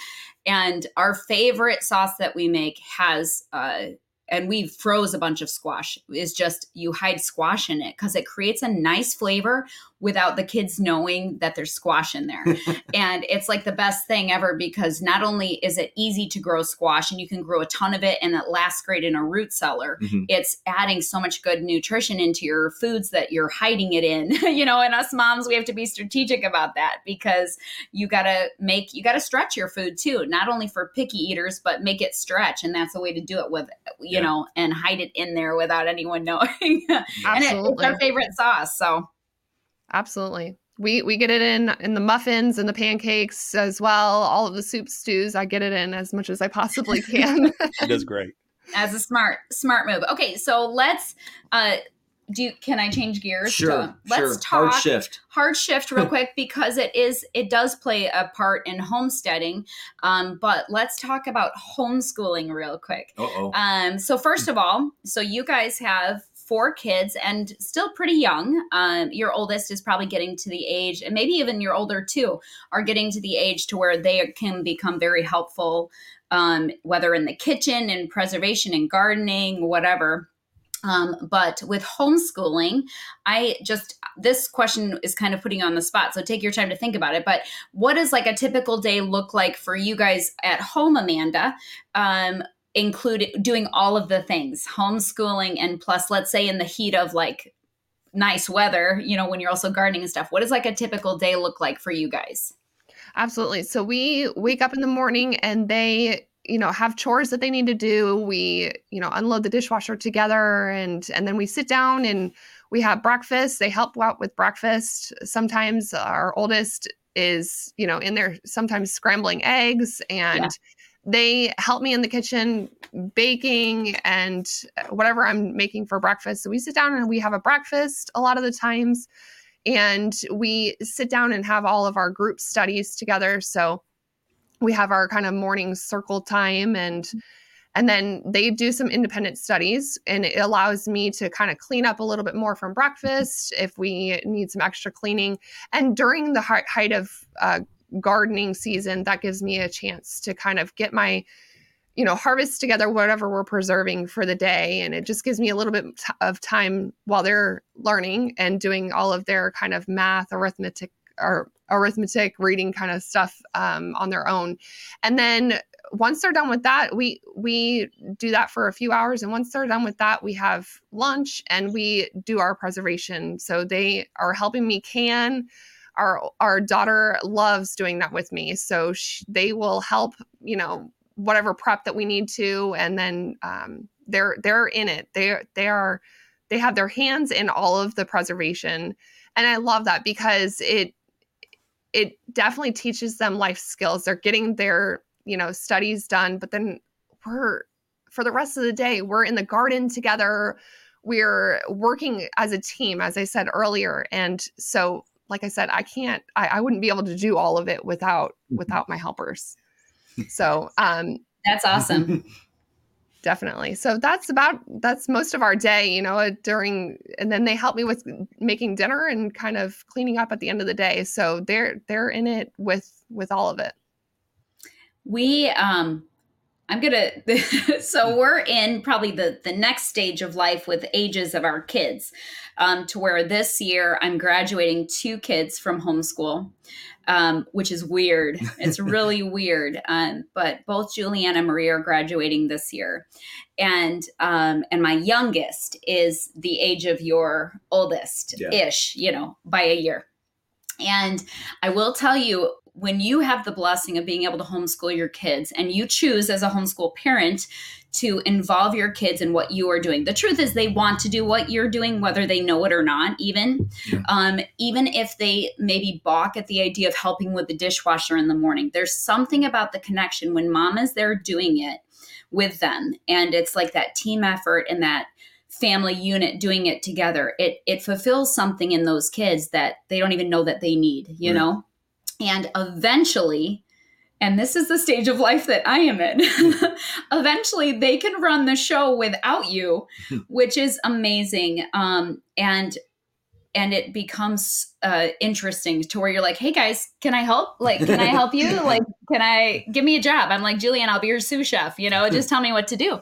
and our favorite sauce that we make has uh, and we froze a bunch of squash is just you hide squash in it because it creates a nice flavor without the kids knowing that there's squash in there. and it's like the best thing ever because not only is it easy to grow squash and you can grow a ton of it and it lasts great in a root cellar, mm-hmm. it's adding so much good nutrition into your foods that you're hiding it in. you know, and us moms, we have to be strategic about that because you got to make, you got to stretch your food too, not only for picky eaters, but make it stretch. And that's a way to do it with, you yeah. know, and hide it in there without anyone knowing. and it, it's our favorite sauce. So, Absolutely. We we get it in in the muffins and the pancakes as well. All of the soup stews, I get it in as much as I possibly can. she does great. As a smart smart move. Okay, so let's uh do can I change gears? Sure. To, let's sure. talk hard shift. Hard shift real quick because it is it does play a part in homesteading. Um, but let's talk about homeschooling real quick. oh Um, so first of all, so you guys have four kids and still pretty young. Um, your oldest is probably getting to the age, and maybe even your older too, are getting to the age to where they can become very helpful, um, whether in the kitchen and preservation and gardening, whatever. Um, but with homeschooling, I just, this question is kind of putting on the spot. So take your time to think about it. But what does like a typical day look like for you guys at home, Amanda? Um, including doing all of the things homeschooling and plus let's say in the heat of like nice weather you know when you're also gardening and stuff what does like a typical day look like for you guys? Absolutely. So we wake up in the morning and they you know have chores that they need to do. We you know unload the dishwasher together and and then we sit down and we have breakfast. They help out with breakfast. Sometimes our oldest is you know in there sometimes scrambling eggs and yeah they help me in the kitchen baking and whatever I'm making for breakfast. So we sit down and we have a breakfast a lot of the times. And we sit down and have all of our group studies together. So we have our kind of morning circle time and and then they do some independent studies and it allows me to kind of clean up a little bit more from breakfast if we need some extra cleaning and during the height of uh, gardening season that gives me a chance to kind of get my you know harvest together whatever we're preserving for the day. And it just gives me a little bit of time while they're learning and doing all of their kind of math arithmetic or arithmetic reading kind of stuff um, on their own. And then once they're done with that we we do that for a few hours. And once they're done with that we have lunch and we do our preservation. So they are helping me can our our daughter loves doing that with me. So she, they will help you know whatever prep that we need to and then um, they're they're in it. They they are they have their hands in all of the preservation. And i love that because it it definitely teaches them life skills. They're getting their you know studies done but then we're for the rest of the day we're in the garden together. We're working as a team as i said earlier. And so like i said i can't i, I wouldn't be able to do all of it without mm-hmm. without my helpers so um, that's awesome. definitely. So that's about that's most of our day, you know, during and then they help me with making dinner and kind of cleaning up at the end of the day. So they're they're in it with with all of it. We um I'm gonna. so we're in probably the the next stage of life with ages of our kids, um, to where this year I'm graduating two kids from homeschool, um, which is weird. It's really weird. Um, but both Julianne and Maria are graduating this year, and um, and my youngest is the age of your oldest ish, yeah. you know, by a year. And I will tell you, when you have the blessing of being able to homeschool your kids and you choose as a homeschool parent to involve your kids in what you are doing the truth is they want to do what you're doing whether they know it or not even yeah. um, even if they maybe balk at the idea of helping with the dishwasher in the morning there's something about the connection when mom is there doing it with them and it's like that team effort and that family unit doing it together it it fulfills something in those kids that they don't even know that they need you right. know and eventually, and this is the stage of life that I am in, eventually they can run the show without you, which is amazing. Um, and and it becomes uh, interesting to where you're like, "Hey guys, can I help? Like, can I help you? Like, can I give me a job?" I'm like, Julian, I'll be your sous chef. You know, just tell me what to do."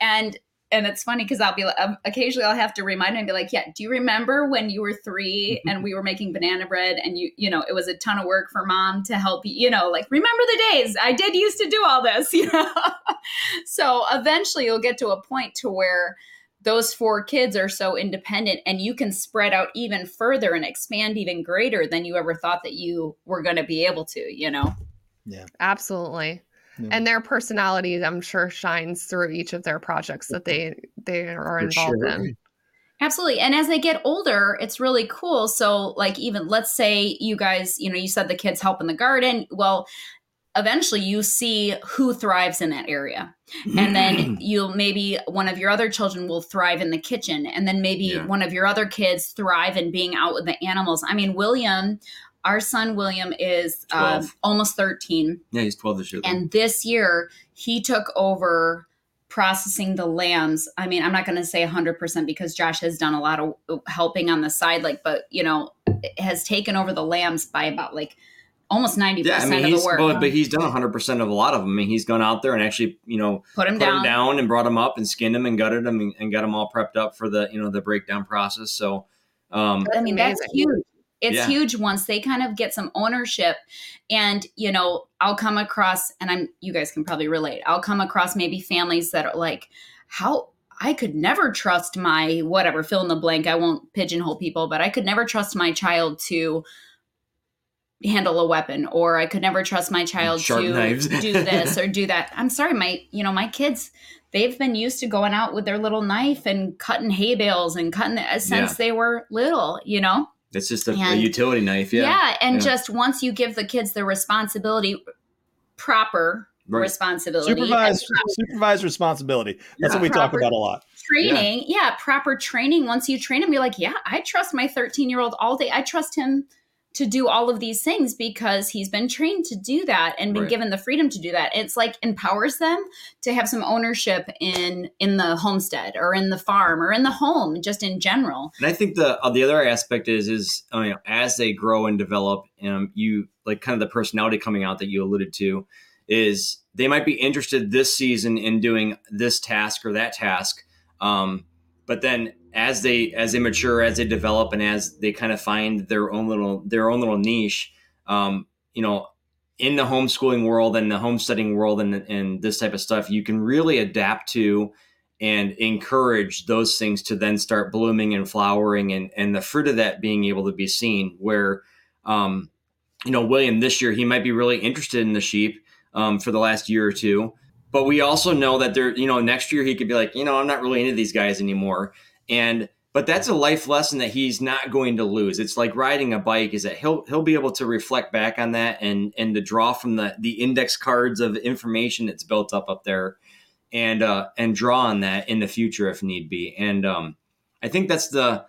And and it's funny because I'll be like, um, occasionally I'll have to remind him and be like, yeah, do you remember when you were three and we were making banana bread and you, you know, it was a ton of work for mom to help you, you know, like remember the days I did used to do all this, you know? so eventually you'll get to a point to where those four kids are so independent and you can spread out even further and expand even greater than you ever thought that you were going to be able to, you know? Yeah, absolutely yeah. and their personality i'm sure shines through each of their projects that they they are involved sure. in Absolutely. And as they get older, it's really cool. So, like, even let's say you guys, you know, you said the kids help in the garden. Well, eventually you see who thrives in that area. And then mm. you'll maybe one of your other children will thrive in the kitchen. And then maybe yeah. one of your other kids thrive in being out with the animals. I mean, William our son William is um, almost 13. Yeah, he's 12 this year. Though. And this year he took over processing the lambs. I mean, I'm not going to say 100% because Josh has done a lot of helping on the side, like, but you know, has taken over the lambs by about like almost 90% yeah, I mean, of the work. But, but he's done 100% of a lot of them. I mean, he's gone out there and actually, you know, put him, put down. him down and brought him up and skinned him and gutted him and, and got him all prepped up for the, you know, the breakdown process. So, um, I mean, that's huge it's yeah. huge once they kind of get some ownership and you know i'll come across and i'm you guys can probably relate i'll come across maybe families that are like how i could never trust my whatever fill in the blank i won't pigeonhole people but i could never trust my child to handle a weapon or i could never trust my child Sharp to do this or do that i'm sorry my you know my kids they've been used to going out with their little knife and cutting hay bales and cutting the, since yeah. they were little you know it's just a, and, a utility knife. Yeah. Yeah. And yeah. just once you give the kids the responsibility, proper right. responsibility, supervised, proper, supervised responsibility. That's yeah. what we talk about a lot. Training. Yeah. yeah. Proper training. Once you train them, you're like, yeah, I trust my 13 year old all day. I trust him to do all of these things because he's been trained to do that and been Right. given the freedom to do that it's like empowers them to have some ownership in in the homestead or in the farm or in the home just in general And I think the uh, the other aspect is is uh, you know, as they grow and develop, um, you like kind of the personality coming out that you alluded to is they might be interested this season in doing this task or that task, um, but then as they as they mature, as they develop, and as they kind of find their own little their own little niche, um, you know, in the homeschooling world and the homesteading world and and this type of stuff, you can really adapt to and encourage those things to then start blooming and flowering and and the fruit of that being able to be seen where um you know william this year he might be really interested in the sheep um, for the last year or two. But we also know that there you know next year he could be like you know i'm not really into these guys anymore and but that's a life lesson that he's not going to lose it's like riding a bike is that he'll he'll be able to reflect back on that and and to draw from the the index cards of information that's built up up there and uh, and draw on that in the future if need be. And um, I think that's the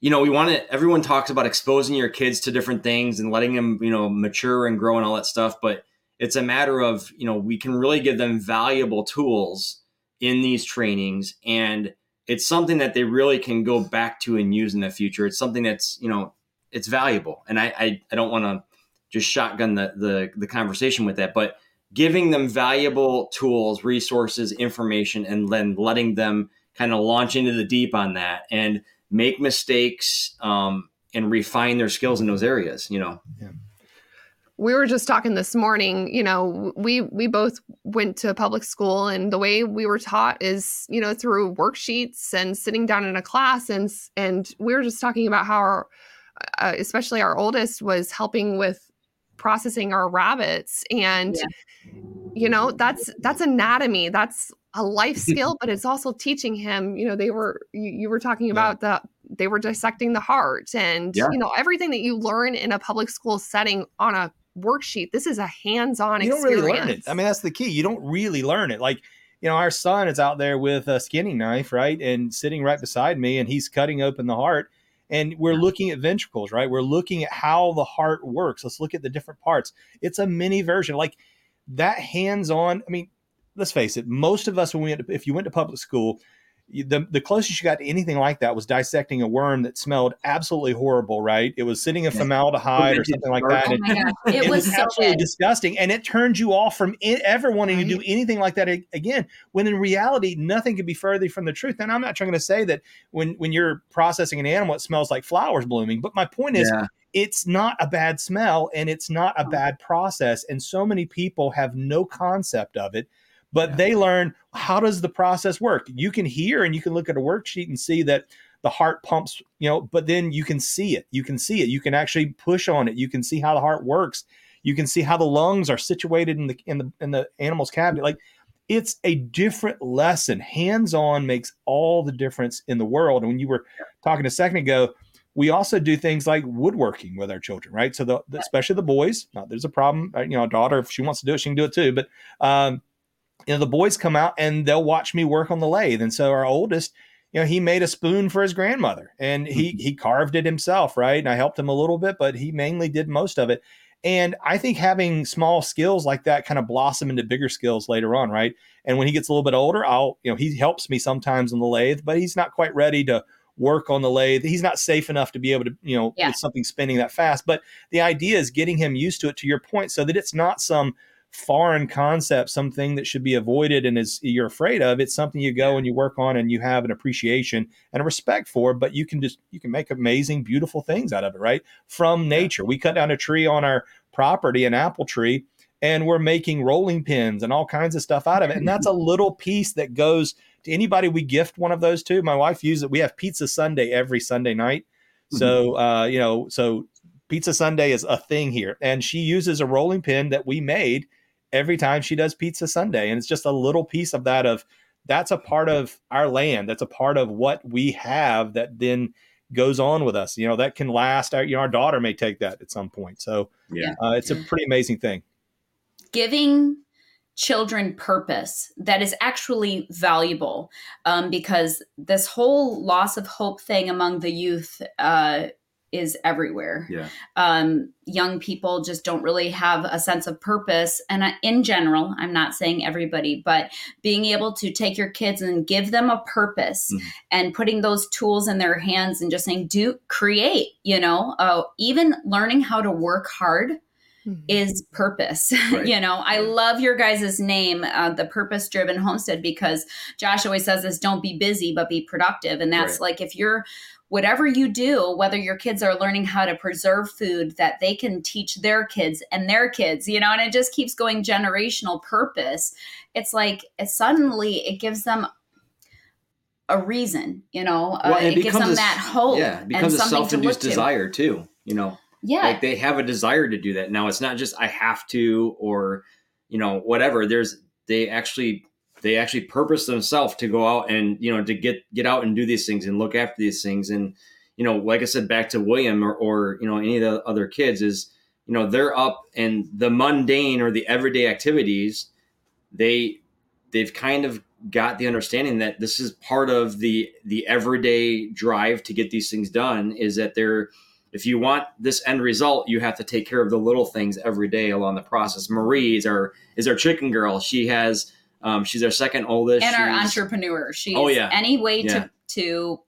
you know we want to. Everyone talks about exposing your kids to different things and letting them you know mature and grow and all that stuff, but it's a matter of you know we can really give them valuable tools in these trainings and it's something that they really can go back to and use in the future. It's something that's you know it's valuable. And i i, I don't want to just shotgun the, the the conversation with that but giving them valuable tools, resources, information, and then letting them kind of launch into the deep on that and make mistakes um, and refine their skills in those areas. You know, we were just talking this morning you know we we both went to public school and the way we were taught is you know through worksheets and sitting down in a class and and we were just talking about how our uh, especially our oldest was helping with processing our rabbits and you know that's that's anatomy that's a life skill but it's also teaching him you know they were you, you were talking Yeah. about the they were dissecting the heart and Yeah. you know everything that you learn in a public school setting on a worksheet this is a hands-on you don't experience really learn it. I mean, that's the key. You don't really learn it. Like, you know, our son is out there with a skinning knife, right? And sitting right beside me, and he's cutting open the heart. And we're looking at ventricles, right? We're looking at how the heart works. Let's look at the different parts. It's a mini version. Like that hands on. I mean, let's face it, most of us, when we to, if you went to public school, the, the closest you got to anything like that was dissecting a worm that smelled absolutely horrible, right? It was sitting in Yeah. formaldehyde or something like that. oh and- my god it, was so absolutely good disgusting, and it turned you off from i- ever wanting to do anything like that again. When in reality, nothing could be further from the truth. And I'm not trying to say that when when you're processing an animal, it smells like flowers blooming. But my point is, yeah, it's not a bad smell and it's not a oh. bad process. And so many people have no concept of it, but Yeah. they learn how does the process work. You can hear and you can look at a worksheet and see that the heart pumps, you know, but then you can see it. You can see it. You can actually push on it. You can see how the heart works. You can see how the lungs are situated in the in the in the animal's cavity. Like it's a different lesson. Hands on makes all the difference in the world. And when you were talking a second ago, we also do things like woodworking with our children, right? So the, especially the boys. Not there's a problem, uh, you know, a daughter if she wants to do it, she can do it too. But um, you know, the boys come out and they'll watch me work on the lathe. And so our oldest, you know, he made a spoon for his grandmother and he mm-hmm. he carved it himself, right? And I helped him a little bit, but he mainly did most of it. And I think having small skills like that kind of blossom into bigger skills later on, right? And when he gets a little bit older, I'll, you know, he helps me sometimes on the lathe, but he's not quite ready to work on the lathe. He's not safe enough to be able to, you know, Yeah. with something spinning that fast. But the idea is getting him used to it to your point so that it's not some foreign concept, something that should be avoided and is you're afraid of. It's something you go and you work on and you have an appreciation and a respect for, but you can just you can make amazing, beautiful things out of it, right? From nature. We cut down a tree on our property, an apple tree, and we're making rolling pins and all kinds of stuff out of it. And that's a little piece that goes to anybody we gift one of those to. My wife uses it. We have pizza Sunday every Sunday night. So uh, you know, so pizza Sunday is a thing here. And she uses a rolling pin that we made every time she does pizza Sunday. And it's just a little piece of that of that's a part of our land. That's a part of what we have that then goes on with us. You know, that can last. Our, you know, our daughter may take that at some point. So Yeah. uh, it's a pretty amazing thing. giving children purpose that is actually valuable um, because this whole loss of hope thing among the youth uh, is everywhere. Yeah. Um, young people just don't really have a sense of purpose. And I- in general, I'm not saying everybody, but being able to take your kids and give them a purpose Mhm. and putting those tools in their hands and just saying, do create, you know, uh, even learning how to work hard is purpose. Right. you know, I love your guys' name, uh, the purpose driven homestead, because Josh always says this don't be busy, but be productive. And that's Right. like if you're, whatever you do, whether your kids are learning how to preserve food that they can teach their kids and their kids, you know, and it just keeps going generational purpose. It's like it suddenly it gives them a reason, you know, uh, Well, and it, gives them a- that hope. Yeah, it becomes and a something to look self-induced to. desire too. You know, Yeah. like they have a desire to do that. Now it's not just I have to or you know whatever. There's they actually they actually purpose themselves to go out and you know to get get out and do these things and look after these things and you know like I said back to William or, or you know any of the other kids is you know they're up and the mundane or the everyday activities they they've kind of got the understanding that this is part of the the everyday drive to get these things done is that they're if you want this end result you have to take care of the little things every day along the process marie is our is our chicken girl she has um, she's our second oldest and our entrepreneur. She's Oh, yeah. any way Yeah. to to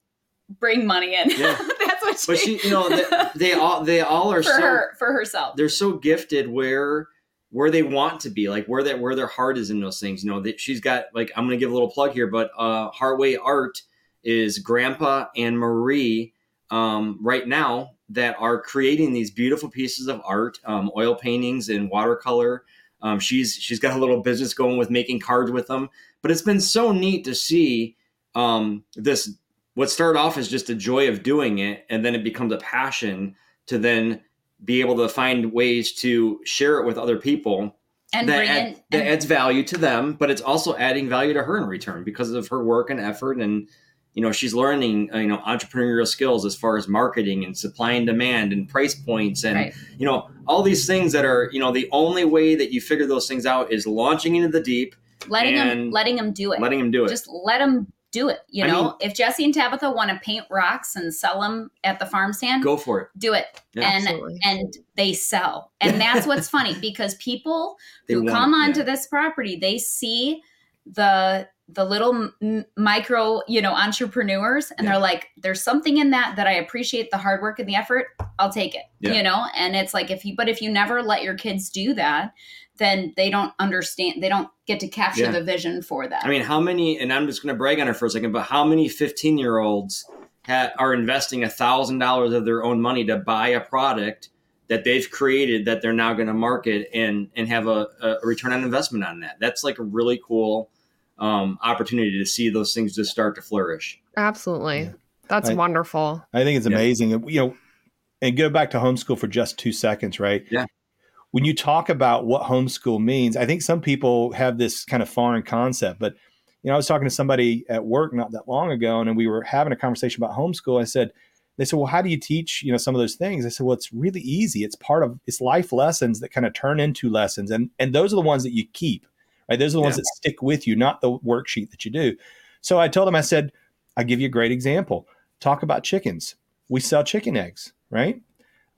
bring money in. Yeah. That's what she, but she you know they, they all they all are for so her for herself. they're so gifted where where they want to be like where that where their heart is in those things you know that she's got like i'm gonna give a little plug here but uh heartway art is grandpa and marie um right now that are creating these beautiful pieces of art um, oil paintings and watercolor. Um, she's she's got a little business going with making cards with them. But it's been so neat to see um this what started off as just a joy of doing it and then it becomes a passion to then be able to find ways to share it with other people and that, add- in that and- adds value to them but it's also adding value to her in return because of her work and effort and you know she's learning uh, you know entrepreneurial skills as far as marketing and supply and demand and price points and right. you know all these things that are you know the only way that you figure those things out is launching into the deep letting them letting them do it. letting them do it Just let them do it. You I know, mean- if Jesse and Tabitha want to paint rocks and sell them at the farm stand, go for it do it. Yeah. and Absolutely. and they sell. And that's what's funny because people They who come it, onto yeah. this property, they see the the little m- micro, you know, entrepreneurs and Yeah. they're like there's something in that that I appreciate the hard work and the effort. I'll take it. Yeah. You know, and it's like if you but if you never let your kids do that, then they don't understand they don't get to capture Yeah. the vision for that. I mean, how many? And I'm just going to brag on her for a second, but how many 15 year olds ha- are investing a thousand dollars of their own money to buy a product that they've created that they're now going to market and and have a, a return on investment on that? That's like a really cool um, opportunity to see those things just start to flourish. Absolutely. Yeah. That's I- wonderful. I think it's amazing. And, You know, and go back to homeschool for just two seconds, right? Yeah. When you talk about what homeschool means, I think some people have this kind of foreign concept. But you know, I was talking to somebody at work not that long ago, and we were having a conversation about homeschool. I said, they said, "Well, how do you teach you know some of those things?" I said, "Well, it's really easy. It's part of it's life lessons that kind of turn into lessons, and and those are the ones that you keep, right? Those are the ones Yeah. that stick with you, not the worksheet that you do." So I told him, I said, "I'll give you a great example. Talk about chickens. We sell chicken eggs, right?"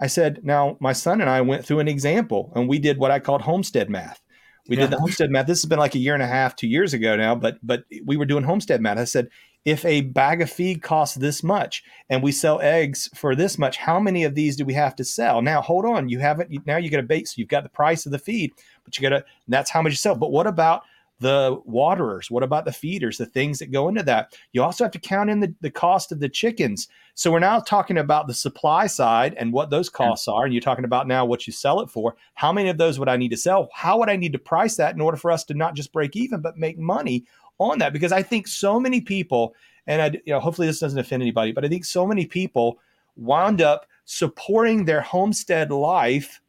I said, "Now my son and I went through an example, and we did what I called homestead math." We Yeah. did the homestead math. This has been like a year and a half, two years ago now, but but we were doing homestead math. I said, if a bag of feed costs this much and we sell eggs for this much, how many of these do we have to sell? Now hold on, you haven't now you got a bait, so you've got the price of the feed, but you got to that's how much you sell. But what about the waterers? What about the feeders, the things that go into that? You also have to count in the, the cost of the chickens. So we're now talking about the supply side and what those costs are. And you're talking about now what you sell it for. How many of those would I need to sell? How would I need to price that in order for us to not just break even, but make money on that? Because I think so many people, and I, you know, hopefully this doesn't offend anybody, but I think so many people wound up supporting their homestead life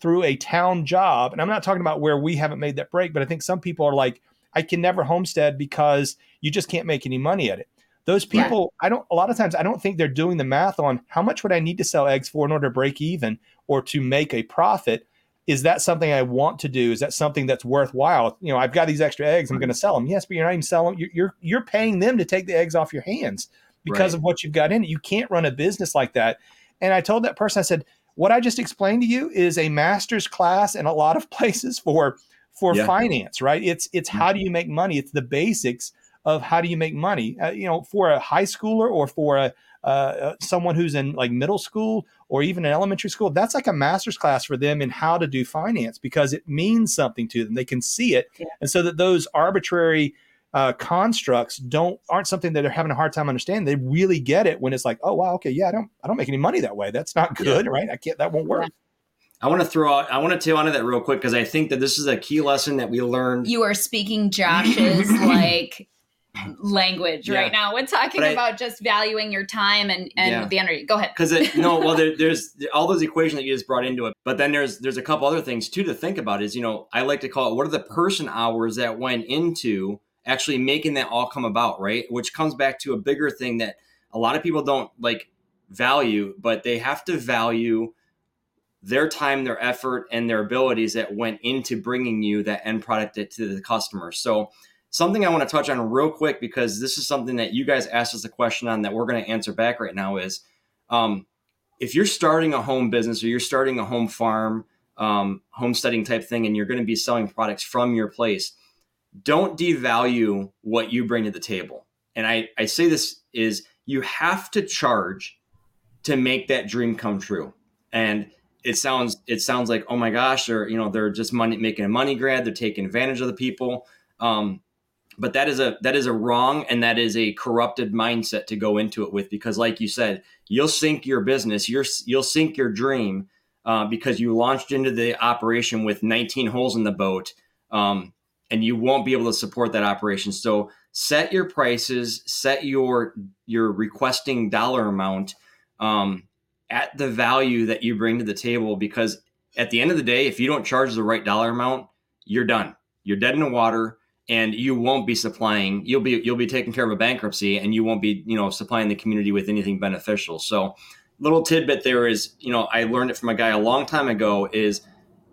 through a town job. And I'm not talking about where we haven't made that break, but I think some people are like, I can never homestead because you just can't make any money at it. Those Right. people, I don't, a lot of times, I don't think they're doing the math on how much would I need to sell eggs for in order to break even or to make a profit. Is that something I want to do? Is that something that's worthwhile? You know, I've got these extra eggs. I'm going to sell them. Yes, but you're not even selling. You're, you're you're paying them to take the eggs off your hands because Right. of what you've got in it. You can't run a business like that. And I told that person, I said, what I just explained to you is a master's class in a lot of places for for Yeah. finance, right? It's it's how do you make money? It's the basics of how do you make money. Uh, you know, for a high schooler or for a uh, uh, someone who's in like middle school or even in elementary school, that's like a master's class for them in how to do finance because it means something to them. They can see it, Yeah. and so that those arbitrary uh, constructs don't aren't something that they're having a hard time understanding. They really get it when it's like, oh wow, okay, yeah, I don't I don't make any money that way. That's not good, right? I can't. That won't work. I want to throw out, I want to tail onto that real quick because I think that this is a key lesson that we learned. You are speaking Josh's like language Yeah. right now. We're talking I- about just valuing your time and and Yeah. the energy. Go ahead. because it no well there, there's all those equations that you just brought into it but then there's there's a couple other things too to think about is you know i like to call it what are the person hours that went into actually making that all come about right? Which comes back to a bigger thing that a lot of people don't like value but they have to value their time their effort and their abilities that went into bringing you that end product to the customer. So something i want to touch on real quick because this is something that you guys asked us a question on that we're going to answer back right now is um, if you're starting a home business or you're starting a home farm, um, homesteading type thing, and you're going to be selling products from your place, don't devalue what you bring to the table. And I, I say this is you have to charge to make that dream come true. And it sounds it sounds like oh my gosh, they're you know they're just money making a money grab, they're taking advantage of the people. Um, but that is a that is a wrong and that is a corrupted mindset to go into it with because like you said you'll sink your business you're, you'll sink your dream uh, because you launched into the operation with 19 holes in the boat um, and you won't be able to support that operation. So set your prices set your your requesting dollar amount um, at the value that you bring to the table because at the end of the day if you don't charge the right dollar amount you're done. You're dead in the water and you won't be supplying you'll be you'll be taking care of a bankruptcy and you won't be you know supplying the community with anything beneficial. So little tidbit there is you know i learned it from a guy a long time ago is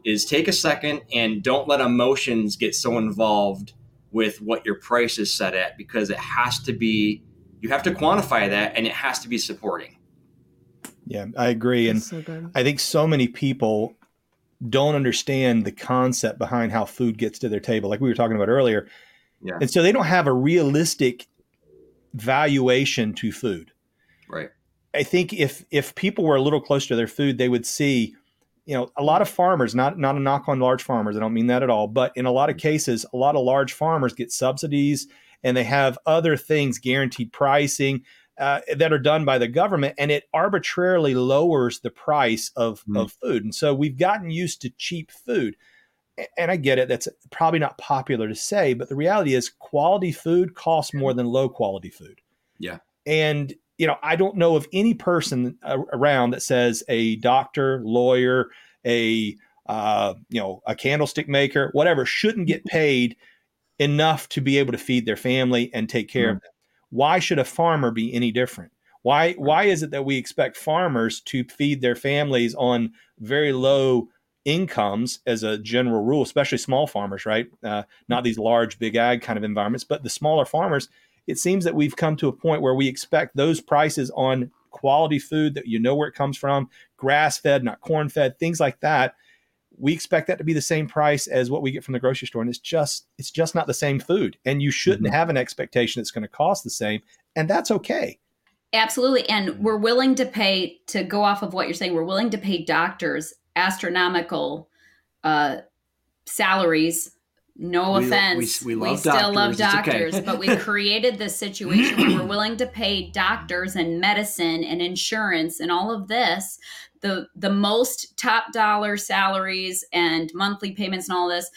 is take a second and don't let emotions get so involved with what your price is set at because it has to be you have to quantify that and it has to be supporting Yeah, I agree, and so. I think so many people don't understand the concept behind how food gets to their table, like we were talking about earlier. Yeah. And so they don't have a realistic valuation to food. right I think if if people were a little closer to their food, they would see, you know, a lot of farmers, not not a knock on large farmers, I don't mean that at all, but in a lot of cases, a lot of large farmers get subsidies and they have other things, guaranteed pricing, uh, that are done by the government, and it arbitrarily lowers the price of, Mhm. of food. And so we've gotten used to cheap food. And I get it, that's probably not popular to say, but the reality is quality food costs more than low quality food. Yeah. And you know, I don't know of any person around that says a doctor, lawyer, a uh, you know, a candlestick maker, whatever, shouldn't get paid enough to be able to feed their family and take care of them. Why should a farmer be any different? Why why is it that we expect farmers to feed their families on very low incomes as a general rule, especially small farmers, right? Uh, not these large, big ag kind of environments, but the smaller farmers. It seems that we've come to a point where we expect those prices on quality food that you know where it comes from, grass fed, not corn fed, things like that. We expect that to be the same price as what we get from the grocery store, and it's just it's just not the same food. And you shouldn't have an expectation it's going to cost the same, and that's okay. Absolutely. And we're willing to pay, to go off of what you're saying, we're willing to pay doctors astronomical uh, salaries. No We- offense. we- we love still love doctors. It's doctors, okay. but we created this situation where we're willing to pay doctors and medicine and insurance and all of this the the most top dollar salaries and monthly payments and all this.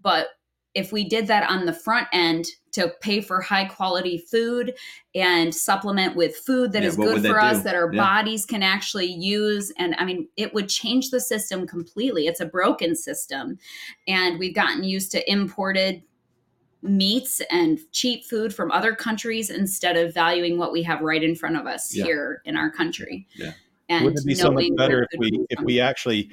But if we did that on the front end to pay for high quality food and supplement with food that Yeah, is good would that for us do? that our Yeah. bodies can actually use and i mean it would change the system completely it's a broken system and we've gotten used to imported meats and cheap food from other countries instead of valuing what we have right in front of us Yeah. here in our country Yeah. and Wouldn't it be so much better if we if we actually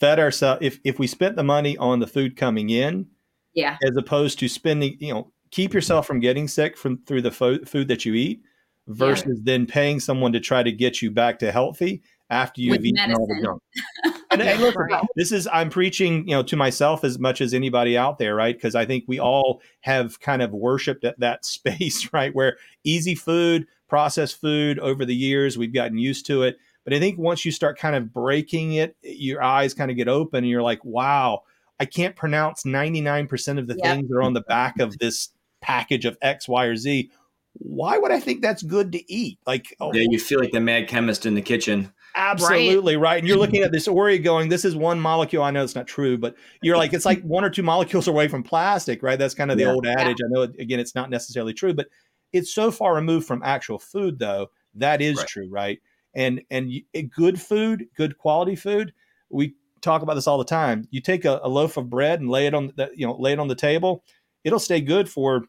fed ourselves if if we spent the money on the food coming in yeah as opposed to spending you know keep yourself from getting sick from through the fo- food that you eat versus then paying someone to try to get you back to healthy after you've With eaten all the junk. And, and listen, Right. this is I'm preaching, you know, to myself as much as anybody out there, right? Because I think we all have kind of worshipped at that space, right? Where easy food, processed food over the years, we've gotten used to it. But I think once you start kind of breaking it, your eyes kind of get open and you're like, wow, I can't pronounce 99% of the Yep. things that are on the back of this package of X, Y, or Z. Why would I think that's good to eat? Like, oh, Yeah, you feel like the mad chemist in the kitchen. Absolutely right. And you're looking at this Oreo going, this is one molecule. I know it's not true, but you're like, it's like one or two molecules away from plastic, right? That's kind of the Yeah. old adage. I know, it, again, it's not necessarily true, but it's so far removed from actual food, though. That is Right. true, right? And and it- good food, good quality food. We talk about this all the time. You take a, a loaf of bread and lay it on the, you know, lay it on the table. It'll stay good for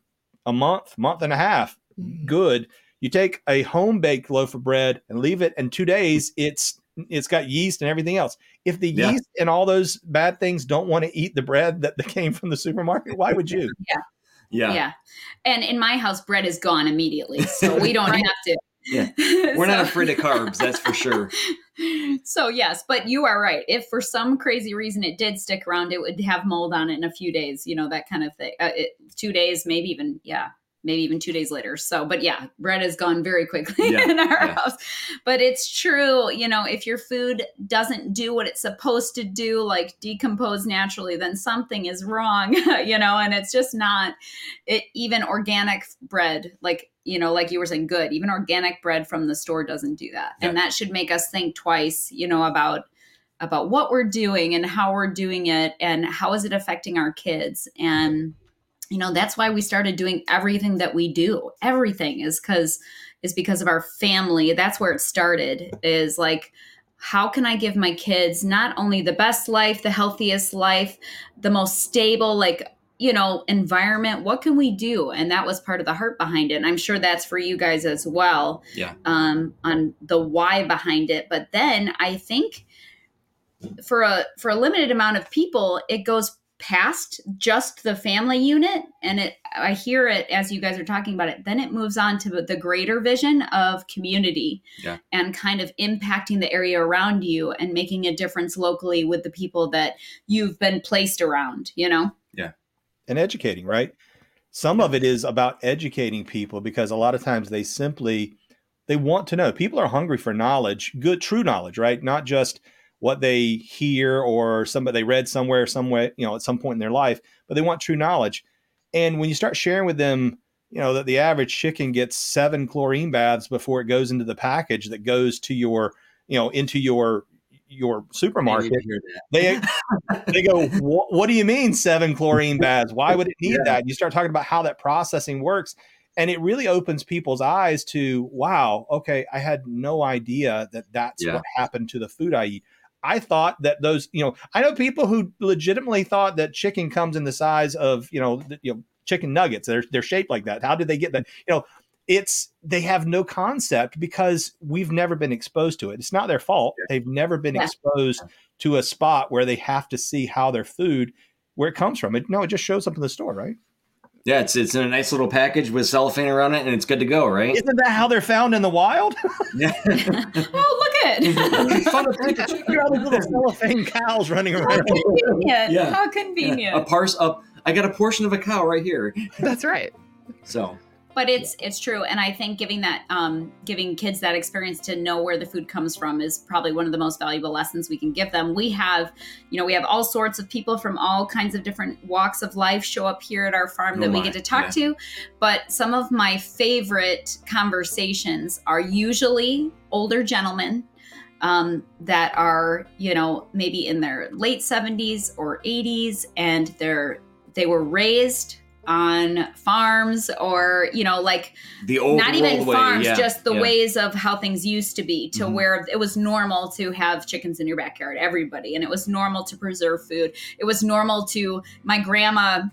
a month, month and a half. Mm-hmm. Good you take a home baked loaf of bread and leave it in two days it's it's got yeast and everything else if the Yeah. yeast and all those bad things don't want to eat the bread that that came from the supermarket why would you Yeah. Yeah. And in my house, bread is gone immediately. So we don't have to. Yeah. We're not afraid of carbs, that's for sure. so yes, but you are right. If for some crazy reason it did stick around, it would have mold on it in a few days. You know that kind of thing. Uh, it, two days, maybe even yeah, maybe even two days later. So, but yeah, bread has gone very quickly Yeah, in our yeah. house. But it's true. You know, if your food doesn't do what it's supposed to do, like decompose naturally, then something is wrong. you know, and it's just not. It even organic bread, like you know, like you were saying, good. Even organic bread from the store doesn't do that, and that should make us think twice. You know about about what we're doing and how we're doing it and how is it affecting our kids and you know that's why we started doing everything that we do. Everything is because is because of our family. That's where it started is like how can i give my kids not only the best life the healthiest life the most stable like you know environment? What can we do? And that was part of the heart behind it. And i'm sure that's for you guys as well Yeah. um on the why behind it. But then i think for a for a limited amount of people it goes past just the family unit and it i hear it as you guys are talking about it then it moves on to the greater vision of community Yeah. and kind of impacting the area around you and making a difference locally with the people that you've been placed around you know Yeah. and educating right some of it is about educating people because a lot of times they simply they want to know people are hungry for knowledge good true knowledge right not just what they hear or somebody they read somewhere somewhere you know at some point in their life but they want true knowledge. And when you start sharing with them you know that the average chicken gets seven chlorine baths before it goes into the package that goes to your you know into your your supermarket I need to hear that. they they go what, do you mean seven chlorine baths? Why would it need that? You start talking about how that processing works and it really opens people's eyes to wow okay i had no idea that that's Yeah. what happened to the food i eat i thought that those you know i know people who legitimately thought that chicken comes in the size of you know the, you know chicken nuggets. They're, they're shaped like that. How did they get that? You know it's they have no concept because we've never been exposed to it. It's not their fault. They've never been Yeah. exposed to a spot where they have to see how their food where it comes from. It no it just shows up in the store right Yeah, it's it's in a nice little package with cellophane around it, and it's good to go, right? isn't that how they're found in the wild Yeah. oh look at Fun to think of. Look at all these little cellophane cows running how around convenient Yeah. how convenient a parse up. I got a portion of a cow right here. That's right. So but it's it's true. And i think giving that um giving kids that experience to know where the food comes from is probably one of the most valuable lessons we can give them. We have you know we have all sorts of people from all kinds of different walks of life show up here at our farm Oh that we get to talk to. But some of my favorite conversations are usually older gentlemen um, that are you know maybe in their late 70s or 80s and they're they were raised on farms or you know like the old not even world way, farms yeah, just the yeah. ways of how things used to be to Mhm. where it was normal to have chickens in your backyard everybody and it was normal to preserve food it was normal to my grandma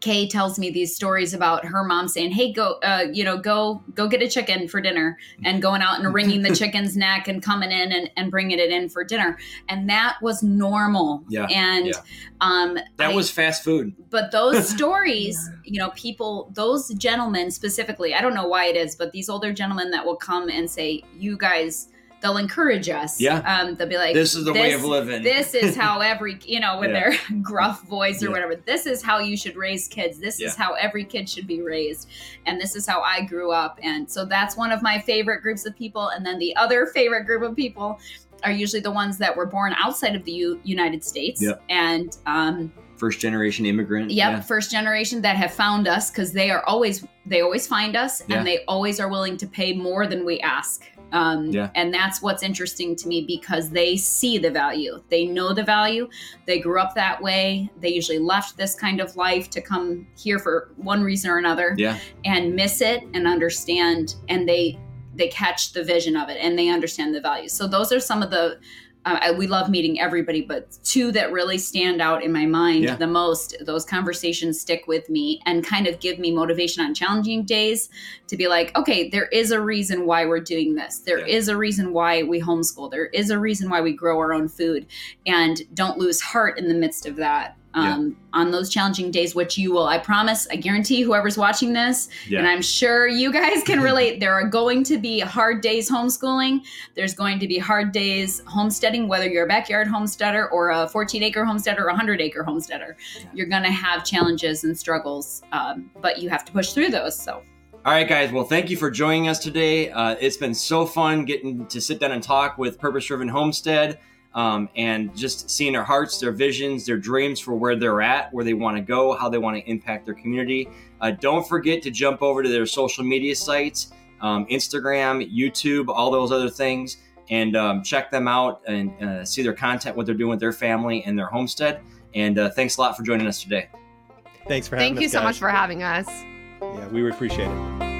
Kay tells me these stories about her mom saying, "Hey, go, uh, you know, go, go get a chicken for dinner," and going out and wringing the chicken's neck and coming in and, and bringing it in for dinner, and that was normal. Yeah, and yeah. um, That I- was fast food. but those stories you know people those gentlemen specifically i don't know why it is but these older gentlemen that will come and say you guys they'll encourage us. Yeah. Um, they'll be like, this is the way of living. This is how every, you know, with Yeah. their gruff voice or Yeah. whatever, this is how you should raise kids. This is how every kid should be raised. And this is how I grew up. And so that's one of my favorite groups of people. And then the other favorite group of people are usually the ones that were born outside of the U- United States. Yep. And, um, First generation immigrant. Yep, Yeah. first generation that have found us because they are always they always find us Yeah. and they always are willing to pay more than we ask. Um, Yeah. And that's what's interesting to me because they see the value. They know the value. They grew up that way. They usually left this kind of life to come here for one reason or another Yeah. and miss it and understand and they they catch the vision of it and they understand the value. So those are some of the uh, I- we love meeting everybody, but two that really stand out in my mind Yeah. the most. Those conversations stick with me and kind of give me motivation on challenging days to be like, okay, there is a reason why we're doing this. There is Yeah. a reason why we homeschool. There is a reason why we grow our own food, and don't lose heart in the midst of that. Yeah. Um, On those challenging days, which you will, I promise, I guarantee whoever's watching this, Yeah. and I'm sure you guys can relate. there are going to be hard days homeschooling. There's going to be hard days homesteading, whether you're a backyard homesteader or a 14 acre homesteader or a 100 acre homesteader. You're going to have challenges and struggles, um, but you have to push through those. So, All right, guys. Well, thank you for joining us today. Uh, it's been so fun getting to sit down and talk with Purpose Driven Homestead um, and just seeing their hearts, their visions, their dreams for where they're at, where they want to go, how they want to impact their community. Uh, don't forget to jump over to their social media sites um, Instagram, YouTube, all those other things, and um, check them out and uh, see their content, what they're doing with their family and their homestead. And uh, thanks a lot for joining us today. Thanks for having Thank us. Thank you so guys. much for having us. Yeah, we appreciate it.